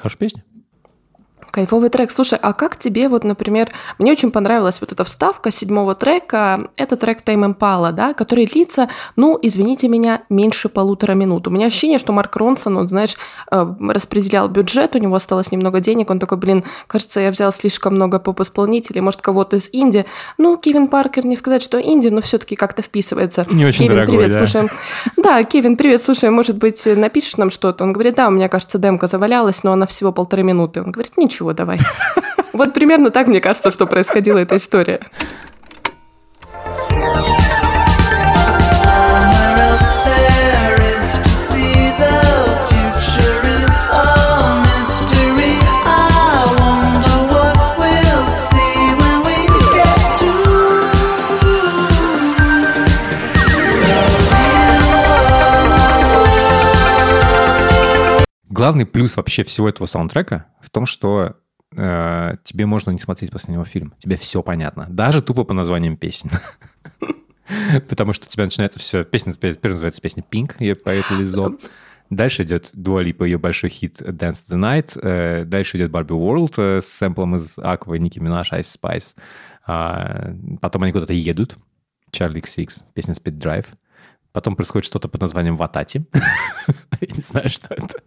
Verspricht. Кайфовый трек. Слушай, а как тебе, вот, например, мне очень понравилась вот эта вставка седьмого трека, это трек Tame Impala, да, который длится, ну, извините меня, меньше полутора минут. У меня ощущение, что Марк Ронсон, он, знаешь, э, распределял бюджет, у него осталось немного денег, он такой, блин, кажется, я взял слишком много поп-исполнителей, может, кого-то из Инди. Ну, Кевин Паркер, не сказать, что Инди, но все-таки как-то вписывается. Не очень Кевин, дорогой, привет, да. слушаем. Да, Кевин, привет, слушай, может быть, напишешь нам что-то? Он говорит, да, у меня, кажется, демка завалялась, но она всего полторы минуты. Он говорит, ничего, давай. (laughs) Вот примерно так, мне кажется, что происходила эта история. Главный плюс вообще всего этого саундтрека в том, что э, тебе можно не смотреть после него фильм. Тебе все понятно. Даже тупо по названиям песен. (laughs) Потому что у тебя начинается все... Песня первая называется песня Pink, ее поет Лизо. Дальше идет Дуа Липа, ее большой хит Dance the Night. Э, Дальше идет Barbie World э, с сэмплом из Аквы, Ники Минаж, Ice Spice. А, Потом они куда-то едут. Charlie XX, песня Speed Drive. Потом происходит что-то под названием Ватати. (laughs) Я не знаю, что это.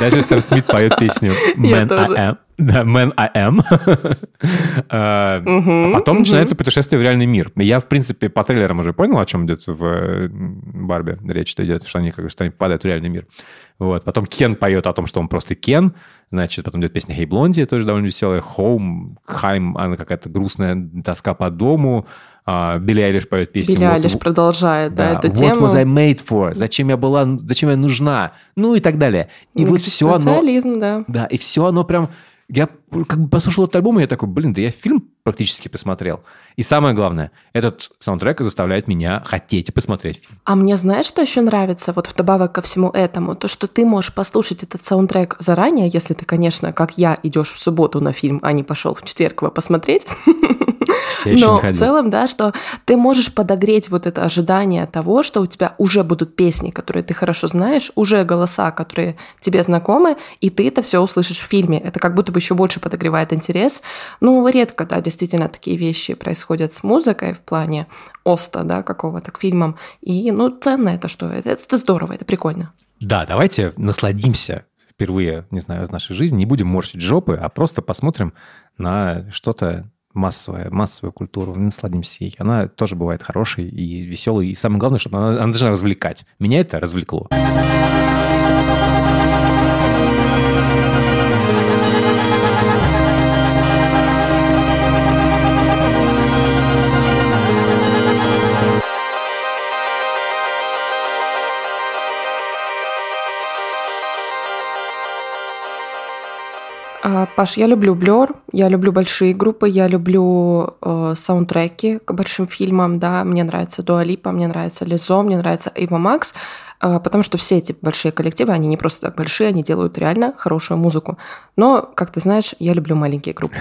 Дальше Сэм Смит поет песню Man. I Am. Да, Man I Am. (laughs) А Мгм, Потом начинается путешествие в реальный мир. Я, в принципе, по трейлерам уже понял, о чем идет в э, Барби. Речь-то идет, что они, как что они попадают в реальный мир. Вот. Потом Кен поет о том, что он просто Кен. Значит, потом идет песня «Hey Blondie», тоже довольно веселая. «Home», «Хайм», она какая-то грустная тоска по дому. А, Билли Айлиш поет песню Билли «What- Айлиш продолжает, да, эту What тему. was I made for? Зачем я была, зачем я нужна? Ну и так далее. И вот все оно... Да. Да, и все оно прям... Я как бы послушал этот альбом, и я такой, блин, да я фильм практически посмотрел. И самое главное, этот саундтрек заставляет меня хотеть посмотреть фильм. А мне знаешь, что еще нравится, вот вдобавок ко всему этому, то, что ты можешь послушать этот саундтрек заранее, если ты, конечно, как я, идешь в субботу на фильм, а не пошел в четверг его посмотреть. (laughs) Но в целом, да, что ты можешь подогреть вот это ожидание того, что у тебя уже будут песни, которые ты хорошо знаешь, уже голоса, которые тебе знакомы, и ты это все услышишь в фильме. Это как будто бы еще больше подогревает интерес. Ну, редко, да, действительно такие вещи происходят с музыкой в плане оста, да, какого-то к фильмам. И, ну, ценно это что? Это, это здорово, это прикольно. Да, давайте насладимся впервые, не знаю, в нашей жизни, не будем морщить жопы, а просто посмотрим на что-то массовое, массовую культуру, насладимся ей. Она тоже бывает хорошей и веселой, и самое главное, чтобы она, она должна развлекать. Меня это развлекло. Паш, я люблю Blur, я люблю большие группы, я люблю э, саундтреки к большим фильмам, да, мне нравится Дуа Липа, мне нравится Лизо, мне нравится Эйва Макс, э, потому что все эти большие коллективы, они не просто так большие, они делают реально хорошую музыку. Но, как ты знаешь, я люблю маленькие группы.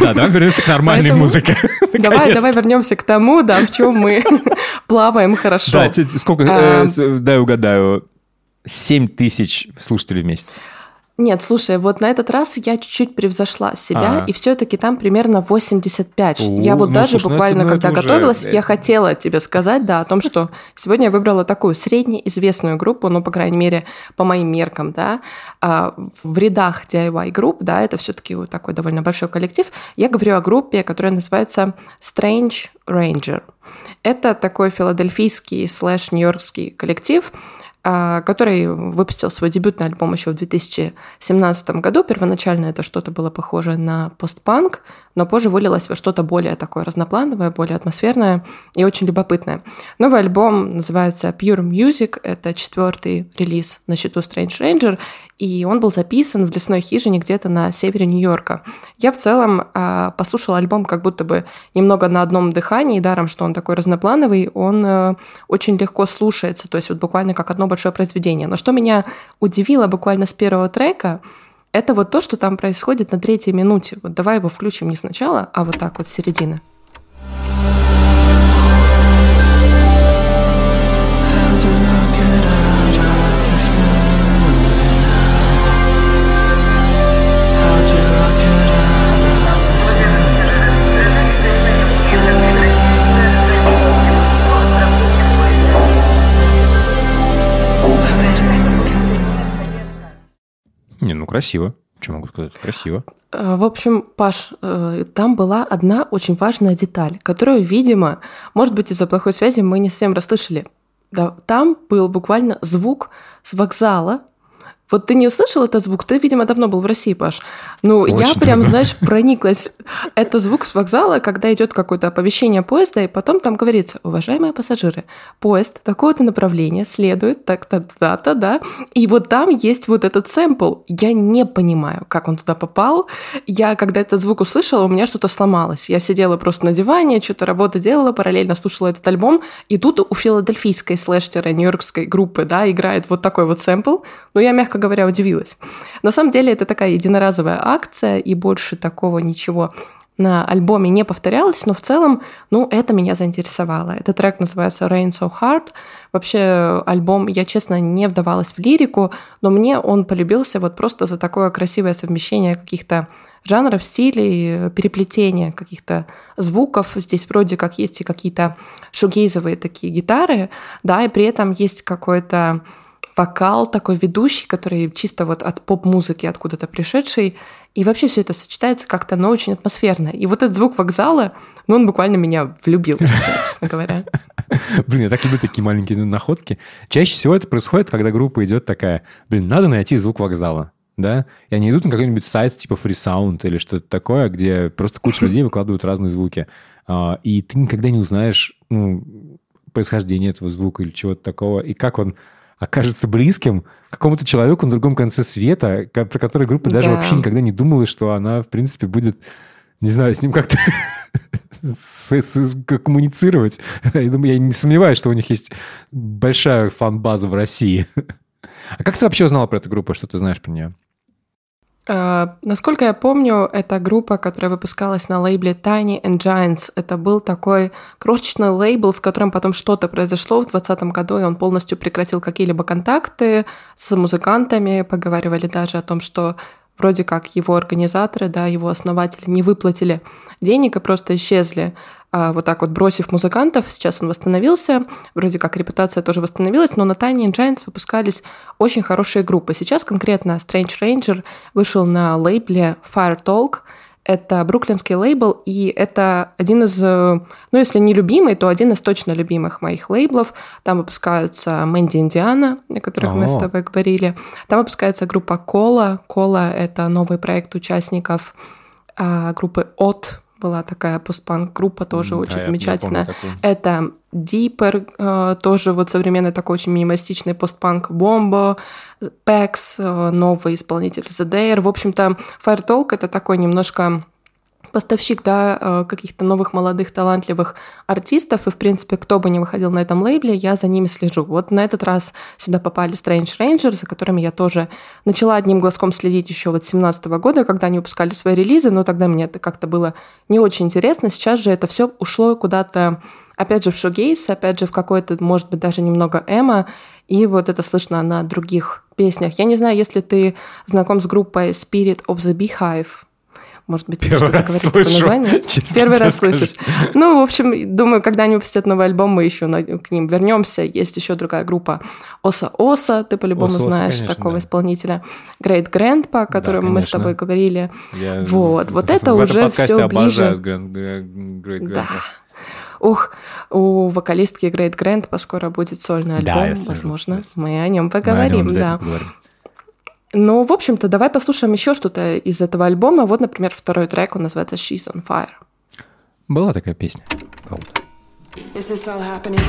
Да, давай вернемся к нормальной музыке. (laughs) Давай, давай вернемся к тому, да, в чем мы (laughs) плаваем хорошо. Да, сколько, э, дай угадаю, 7 тысяч слушателей в месяц. Нет, слушай, вот на этот раз я чуть-чуть превзошла себя, Ага. и все-таки там примерно 85. О, я вот ну, даже слушай, ну буквально, это- ну, когда это готовилась, я хотела тебе сказать, да, о том, что сегодня я выбрала такую среднеизвестную группу, ну, по крайней мере, по моим меркам, да, А в рядах DIY групп, да, это все-таки такой довольно большой коллектив. Я говорю о группе, которая называется Strange Ranger. Это такой филадельфийский слэш нью-йоркский коллектив, а, который выпустил свой дебютный альбом еще в 2017 году. Первоначально это что-то было похоже на постпанк, но позже вылилось во что-то более такое разноплановое, более атмосферное и очень любопытное. Новый альбом называется Pure Music, это четвертый релиз на счету Strange Ranger, и он был записан в лесной хижине где-то на севере Нью-Йорка. Я в целом а, послушала альбом как будто бы немного на одном дыхании, даром, что он такой разноплановый, он э, очень легко слушается, то есть вот буквально как одно большое произведение. Но что меня удивило буквально с первого трека, это вот то, что там происходит на третьей минуте. Вот давай его включим не сначала, а вот так вот с середины. Не, ну красиво. Что могу сказать? Красиво. Э, В общем, Паш, э, там была одна очень важная деталь, которую, видимо, может быть, из-за плохой связи мы не совсем расслышали. Там был буквально звук с вокзала. Вот ты не услышал этот звук? Ты, видимо, давно был в России, Паш. Ну, я Очень прям, давно. знаешь, (laughs) прониклась. Это звук с вокзала, когда идет какое-то оповещение поезда, и потом там говорится, уважаемые пассажиры, поезд такого-то направления следует так-то, дата, да, и вот там есть вот этот сэмпл. Я не понимаю, как он туда попал. Я, когда этот звук услышала, у меня что-то сломалось. Я сидела просто на диване, что-то работу делала, параллельно слушала этот альбом, и тут у филадельфийской слэш-нью-йоркской группы, да, играет вот такой вот сэмпл. Ну, я, мягко мягко говоря, удивилась. На самом деле это такая единоразовая акция, и больше такого ничего на альбоме не повторялось, но в целом, ну, это меня заинтересовало. Этот трек называется Rain So Hard. Вообще, альбом, я, честно, не вдавалась в лирику, но мне он полюбился вот просто за такое красивое совмещение каких-то жанров, стилей, переплетение каких-то звуков. Здесь вроде как есть и какие-то шугейзовые такие гитары, да, и при этом есть какой-то вокал такой ведущий, который чисто вот от поп-музыки откуда-то пришедший, и вообще все это сочетается как-то, но очень атмосферно. И вот этот звук вокзала, ну, он буквально меня влюбил, честно говоря. (laughs) Блин, я так люблю такие маленькие находки. Чаще всего это происходит, когда группа идет такая, блин, надо найти звук вокзала. Да? И они идут на какой-нибудь сайт типа FreeSound или что-то такое, где просто куча (laughs) людей выкладывают разные звуки. А, и ты никогда не узнаешь ну, происхождение этого звука или чего-то такого, и как он окажется близким какому-то человеку на другом конце света, про который группа даже Да. вообще никогда не думала, что она, в принципе, будет, не знаю, с ним как-то (laughs) коммуницировать. Я думаю, я не сомневаюсь, что у них есть большая фан-база в России. (laughs) А как ты вообще узнала про эту группу? Что ты знаешь про нее? А, Насколько я помню, это группа, которая выпускалась на лейбле Tiny and Giants. Это был такой крошечный лейбл, с которым потом что-то произошло в 2020 году, и он полностью прекратил какие-либо контакты с музыкантами. Поговаривали даже о том, что вроде как его организаторы, да, его основатели не выплатили денег и просто исчезли. А вот так вот бросив музыкантов, сейчас он восстановился, вроде как репутация тоже восстановилась, но на Tiny Giants выпускались очень хорошие группы. Сейчас конкретно Strange Ranger вышел на лейбле Fire Talk, это бруклинский лейбл, и это один из, э, ну, если не любимый, то один из точно любимых моих лейблов. Там выпускаются Мэнди Индиана, о которых мы с тобой говорили. Там выпускается группа Кола. Кола — это новый проект участников а, группы От. Была такая постпанк-группа, тоже М, очень да, замечательная. Это Deeper, э, тоже вот современный такой очень минималистичный постпанк Бомбо, Пекс, э, новый исполнитель The Dare. В общем-то, Fire Talk — это такой немножко поставщик да, э, каких-то новых молодых талантливых артистов, и, в принципе, кто бы ни выходил на этом лейбле, я за ними слежу. Вот на этот раз сюда попали Strange Ranger, за которыми я тоже начала одним глазком следить еще вот с 17 года, когда они выпускали свои релизы, но тогда мне это как-то было не очень интересно. Сейчас же это все ушло куда-то, опять же, в шоу-гейс, опять же, в какой-то, может быть, даже немного эмо, и вот это слышно на других песнях. Я не знаю, если ты знаком с группой Spirit of the Beehive, может быть, Первый что-то раз говорит слышу, название? (laughs) Первый раз слышишь. Ну, в общем, думаю, когда они выпустят новый альбом, мы еще к ним вернемся. Есть еще другая группа Оса Оса, ты по-любому Оса знаешь конечно, такого да. исполнителя. Great Grandpa, о котором мы с тобой говорили. Я Вот, вот (laughs) это в уже все ближе. Grand- Grand- Great Да. Ух, у вокалистки Great Grandpa скоро будет сольный Да, альбом. слежу, Возможно, мы о нем Мы о нем поговорим, да. поговорим. Ну, в общем-то, давай послушаем еще что-то из этого альбома. Вот, например, второй трек, он называется She's on Fire. Была такая песня. Is this all happening?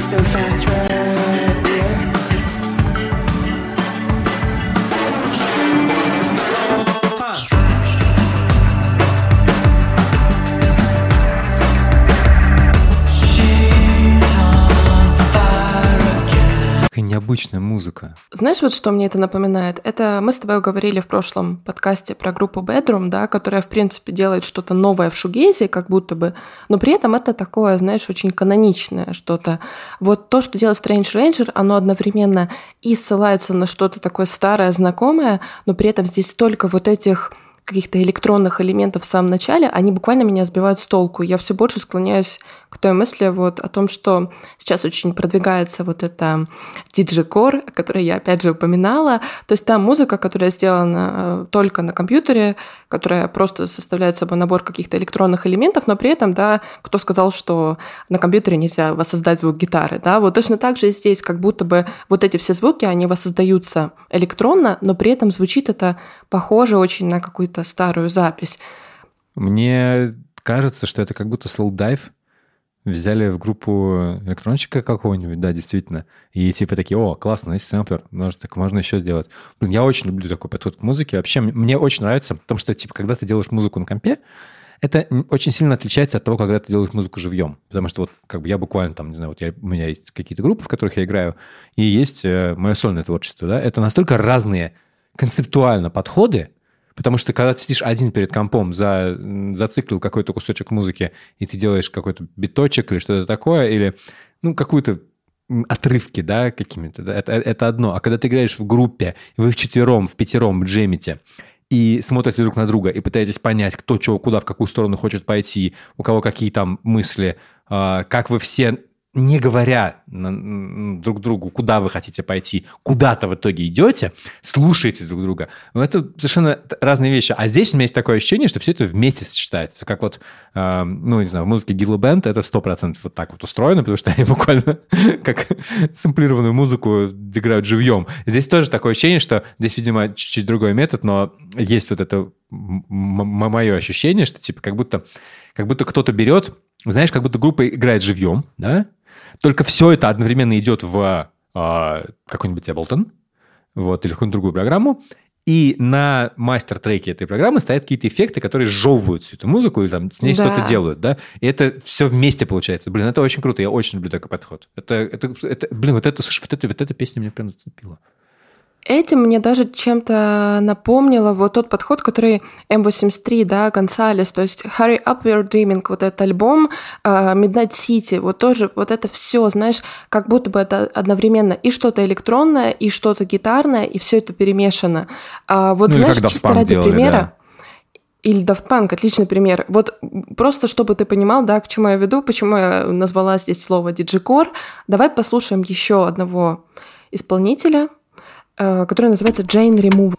So fast, right Какая необычная музыка. Знаешь, вот что мне это напоминает? Это мы с тобой говорили в прошлом подкасте про группу Bedroom, да, которая, в принципе, делает что-то новое в шугезе, как будто бы, но при этом это такое, знаешь, очень каноничное что-то. Вот то, что делает Strange Ranger, оно одновременно и ссылается на что-то такое старое, знакомое, но при этом здесь столько вот этих каких-то электронных элементов в самом начале, они буквально меня сбивают с толку. Я все больше склоняюсь к той мысли вот о том, что сейчас очень продвигается вот это диджикор, о которой я опять же упоминала. То есть та музыка, которая сделана э, только на компьютере, которая просто составляет собой набор каких-то электронных элементов, но при этом, да, кто сказал, что на компьютере нельзя воссоздать звук гитары, да, вот точно так же здесь, как будто бы вот эти все звуки, они воссоздаются электронно, но при этом звучит это похоже очень на какую-то старую запись. Мне кажется, что это как будто Dive взяли в группу электронщика какого-нибудь, да, действительно, и типа такие, о, классно, есть сэмплер, может, так можно еще сделать. Блин, я очень люблю такой подход к музыке. Вообще, мне- очень нравится, потому что, типа, когда ты делаешь музыку на компе, это очень сильно отличается от того, когда ты делаешь музыку живьем. Потому что вот как бы я буквально там, не знаю, вот я, у меня есть какие-то группы, в которых я играю, и есть э, мое сольное творчество, да, это настолько разные концептуально подходы, потому что когда ты сидишь один перед компом, за, зациклил какой-то кусочек музыки, и ты делаешь какой-то биточек или что-то такое, или ну, какую-то отрывки, да, какими-то, да, это, это одно. А когда ты играешь в группе, вы вчетвером, в пятером джемите, и смотрите друг на друга, и пытаетесь понять, кто чего, куда, в какую сторону хочет пойти, у кого какие там мысли, а, как вы все, не говоря друг другу, куда вы хотите пойти, куда-то в итоге идете, слушаете друг друга. Ну, это совершенно разные вещи. А здесь у меня есть такое ощущение, что все это вместе сочетается. Как вот, а, ну, не знаю, в музыке Гилла Бенд это 100% вот так вот устроено, потому что (laughs) они буквально (laughs) как сэмплированную музыку играют живьем. Здесь тоже такое ощущение, что здесь, видимо, чуть-чуть другой метод, но есть вот это мое ощущение, что типа как будто, как будто кто-то берет, знаешь, как будто группа играет живьем, да, только все это одновременно идет в а, какой-нибудь Ableton, вот, или какую-нибудь другую программу, и на мастер-треке этой программы стоят какие-то эффекты, которые сжевывают всю эту музыку и там с ней Да. что-то делают, да? И это все вместе получается. Блин, это очень круто, я очень люблю такой подход. Это, это, это- блин, вот это, слушай, вот, это, вот эта песня меня прям зацепила. Этим мне даже чем-то напомнило вот тот подход, который M83, да, Гонсалес, то есть Hurry Up Your Dreaming, вот этот альбом, э, Midnight City, вот тоже вот это все, знаешь, как будто бы это одновременно и что-то электронное, и что-то гитарное, и все это перемешано. А вот Ну, знаешь, чисто ради делали, примера, да. или Daft Punk, отличный пример. Вот просто чтобы ты понимал, да, к чему я веду, почему я назвала здесь слово диджикор, давай послушаем еще одного исполнителя, который называется Jane Remove.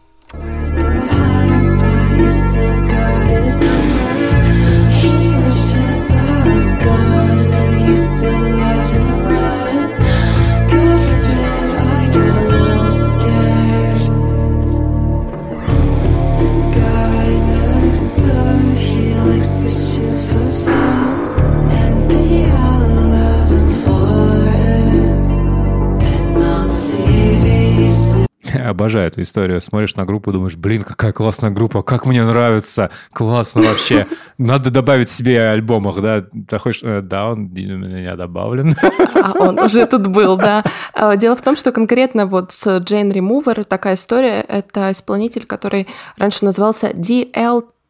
(laughs) Обожаю эту историю. Смотришь на группу, думаешь, блин, какая классная группа, как мне нравится, классно вообще. (laughs) Надо добавить себе альбомах, да? Ты хочешь, э, да, он у меня добавлен. (laughs) А он уже тут был, да. А, Дело в том, что конкретно вот с Jane Remover такая история. Это исполнитель, который раньше назывался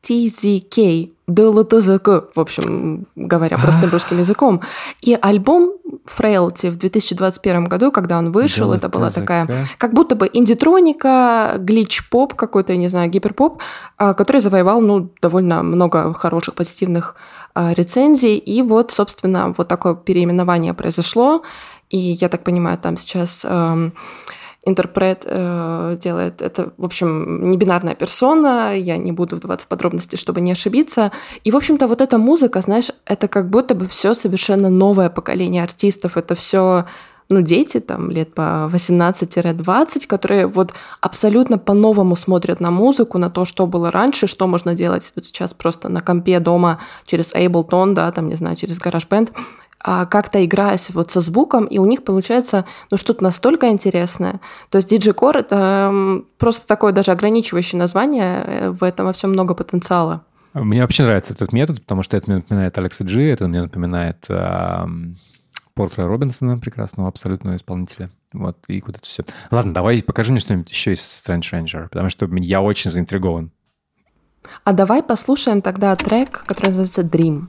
DLTZK. ДЛТЗК, в общем, говоря простым русским языком. И альбом Frailty в 2021 году, когда он вышел, это была такая как будто бы индитроника, глич-поп какой-то, я не знаю, гиперпоп, а, который завоевал, ну, довольно много хороших, позитивных а, рецензий. И вот, собственно, вот такое переименование произошло. И я так понимаю, там сейчас эм, интерпрет э, делает. Это, в общем, не бинарная персона, я не буду вдаваться в подробности, чтобы не ошибиться. И, в общем-то, вот эта музыка, знаешь, это как будто бы все совершенно новое поколение артистов, это все ну, дети там лет по 18-20, которые вот абсолютно по-новому смотрят на музыку, на то, что было раньше, что можно делать вот сейчас просто на компе дома через Ableton, да, там, не знаю, через GarageBand, как-то играясь вот со звуком, и у них получается ну, что-то настолько интересное. То есть диджикор — это м, просто такое даже ограничивающее название, э, в этом во всем много потенциала. Мне вообще нравится этот метод, потому что это мне напоминает Алекса Джи, это мне напоминает Портера Робинсона, прекрасного абсолютного исполнителя. Вот, и вот это все. Ладно, давай покажи мне что-нибудь еще из Strange Ranger, потому что я очень заинтригован. А давай послушаем тогда трек, который называется «Dream».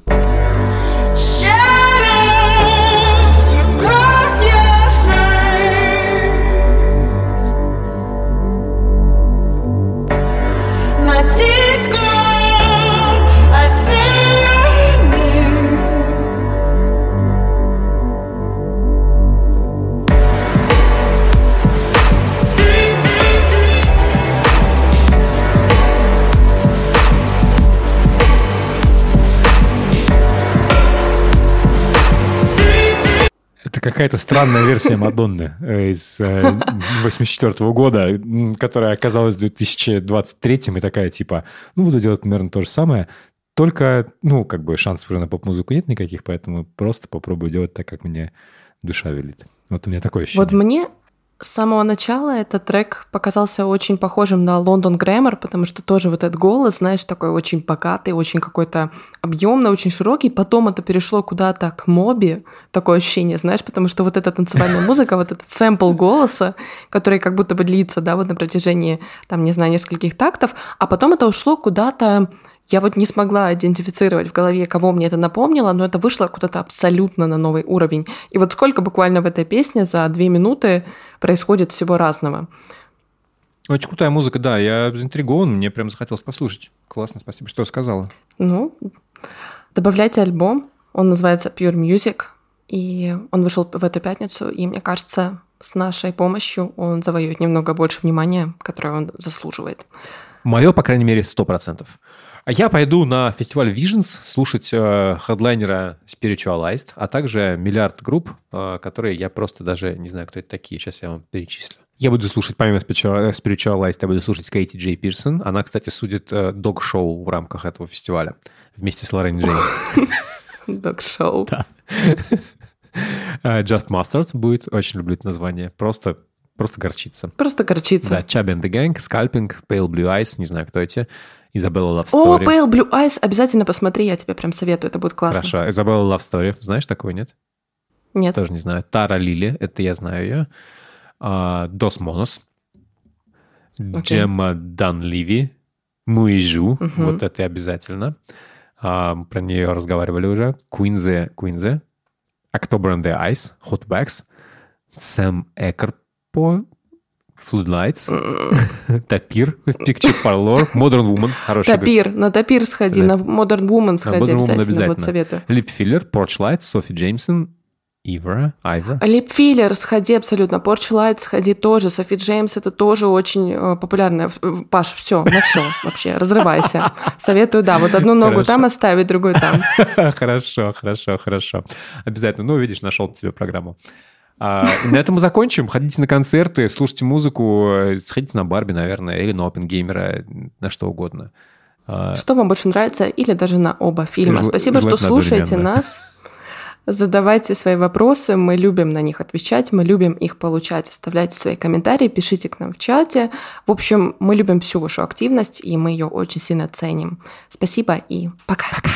Это какая-то странная версия Мадонны э, из 84 года, м, которая оказалась в 2023 и такая типа, ну, буду делать примерно то же самое, только, ну, как бы шансов уже на поп-музыку нет никаких, поэтому просто попробую делать так, как мне душа велит. Вот у меня такое ощущение. Вот мне, С самого начала этот трек показался очень похожим на Лондон Грэммер, потому что тоже вот этот голос, знаешь, такой очень богатый, очень какой-то объемный, очень широкий. Потом это перешло куда-то к моби, такое ощущение, знаешь, потому что вот эта танцевальная (laughs) музыка, вот этот сэмпл голоса, который как будто бы длится, да, вот на протяжении, там, не знаю, нескольких тактов, а потом это ушло куда-то я вот не смогла идентифицировать в голове, кого мне это напомнило, но это вышло куда-то абсолютно на новый уровень. И вот сколько буквально в этой песне за две минуты происходит всего разного. Очень крутая музыка, да, я заинтригован, мне прям захотелось послушать. Классно, спасибо, что рассказала. Ну, добавляйте альбом, он называется Pure Music, и он вышел в эту пятницу, и мне кажется, с нашей помощью он завоюет немного больше внимания, которое он заслуживает. Мое, по крайней мере, сто процентов. А я пойду на фестиваль Visions слушать э, хедлайнера Spiritualized, а также миллиард групп, э, которые я просто даже не знаю, кто это такие. Сейчас я вам перечислю. Я буду слушать, помимо Spiritua- Spiritualized, я буду слушать Кейти Джей Пирсон. Она, кстати, судит э, дог-шоу в рамках этого фестиваля вместе с Лорен Джеймс. (laughs) Док-шоу. Да. (laughs) Э, Just Mustard будет. Очень люблю это название. Просто Просто горчица. Просто горчица. Да, Chubby and the Gang, Scalping, Pale Blue Eyes, не знаю, кто эти. Изабелла Love О, Story. Pale Blue Eyes, обязательно посмотри, я тебе прям советую, это будет классно. Хорошо. Изабелла Love Story. Знаешь такой, нет? Нет. Тоже не знаю. Тара Лили, это я знаю ее. А, Дос Монос. Окей. Джемма Данливи. Муижу. Мгм. Вот это обязательно. А, про нее разговаривали уже. Куинзе. Куинзе. October and the Ice. Hotbacks. Сэм Экерпо. Floodlights. (laughs) Тапир. Picture Parlor. Modern Woman. Хорошая Тапир, на Тапир сходи, на Modern Woman сходи обязательно, вот советую. Липфиллер. Porchlight. Софи Джеймсон. Ивра. Айвра. Липфиллер сходи абсолютно, Порч Лайт сходи тоже, Софи Джеймс это тоже очень э, популярная. Э, Паш, все, на все вообще, разрывайся. Советую, да, вот одну ногу Хорошо. там оставить, другую там. (laughs) Хорошо, хорошо, хорошо. Обязательно. Ну, видишь, нашел тебе программу. А, и на этом мы закончим. Ходите на концерты, слушайте музыку, э, сходите на Барби, наверное, или на Опенгеймера, на что угодно. А, Что вам больше нравится, или даже на оба фильма. Жел- Спасибо, что слушаете нас. Задавайте свои вопросы, мы любим на них отвечать, мы любим их получать. Оставляйте свои комментарии, пишите к нам в чате. В общем, мы любим всю вашу активность, и мы ее очень сильно ценим. Спасибо и пока. Пока.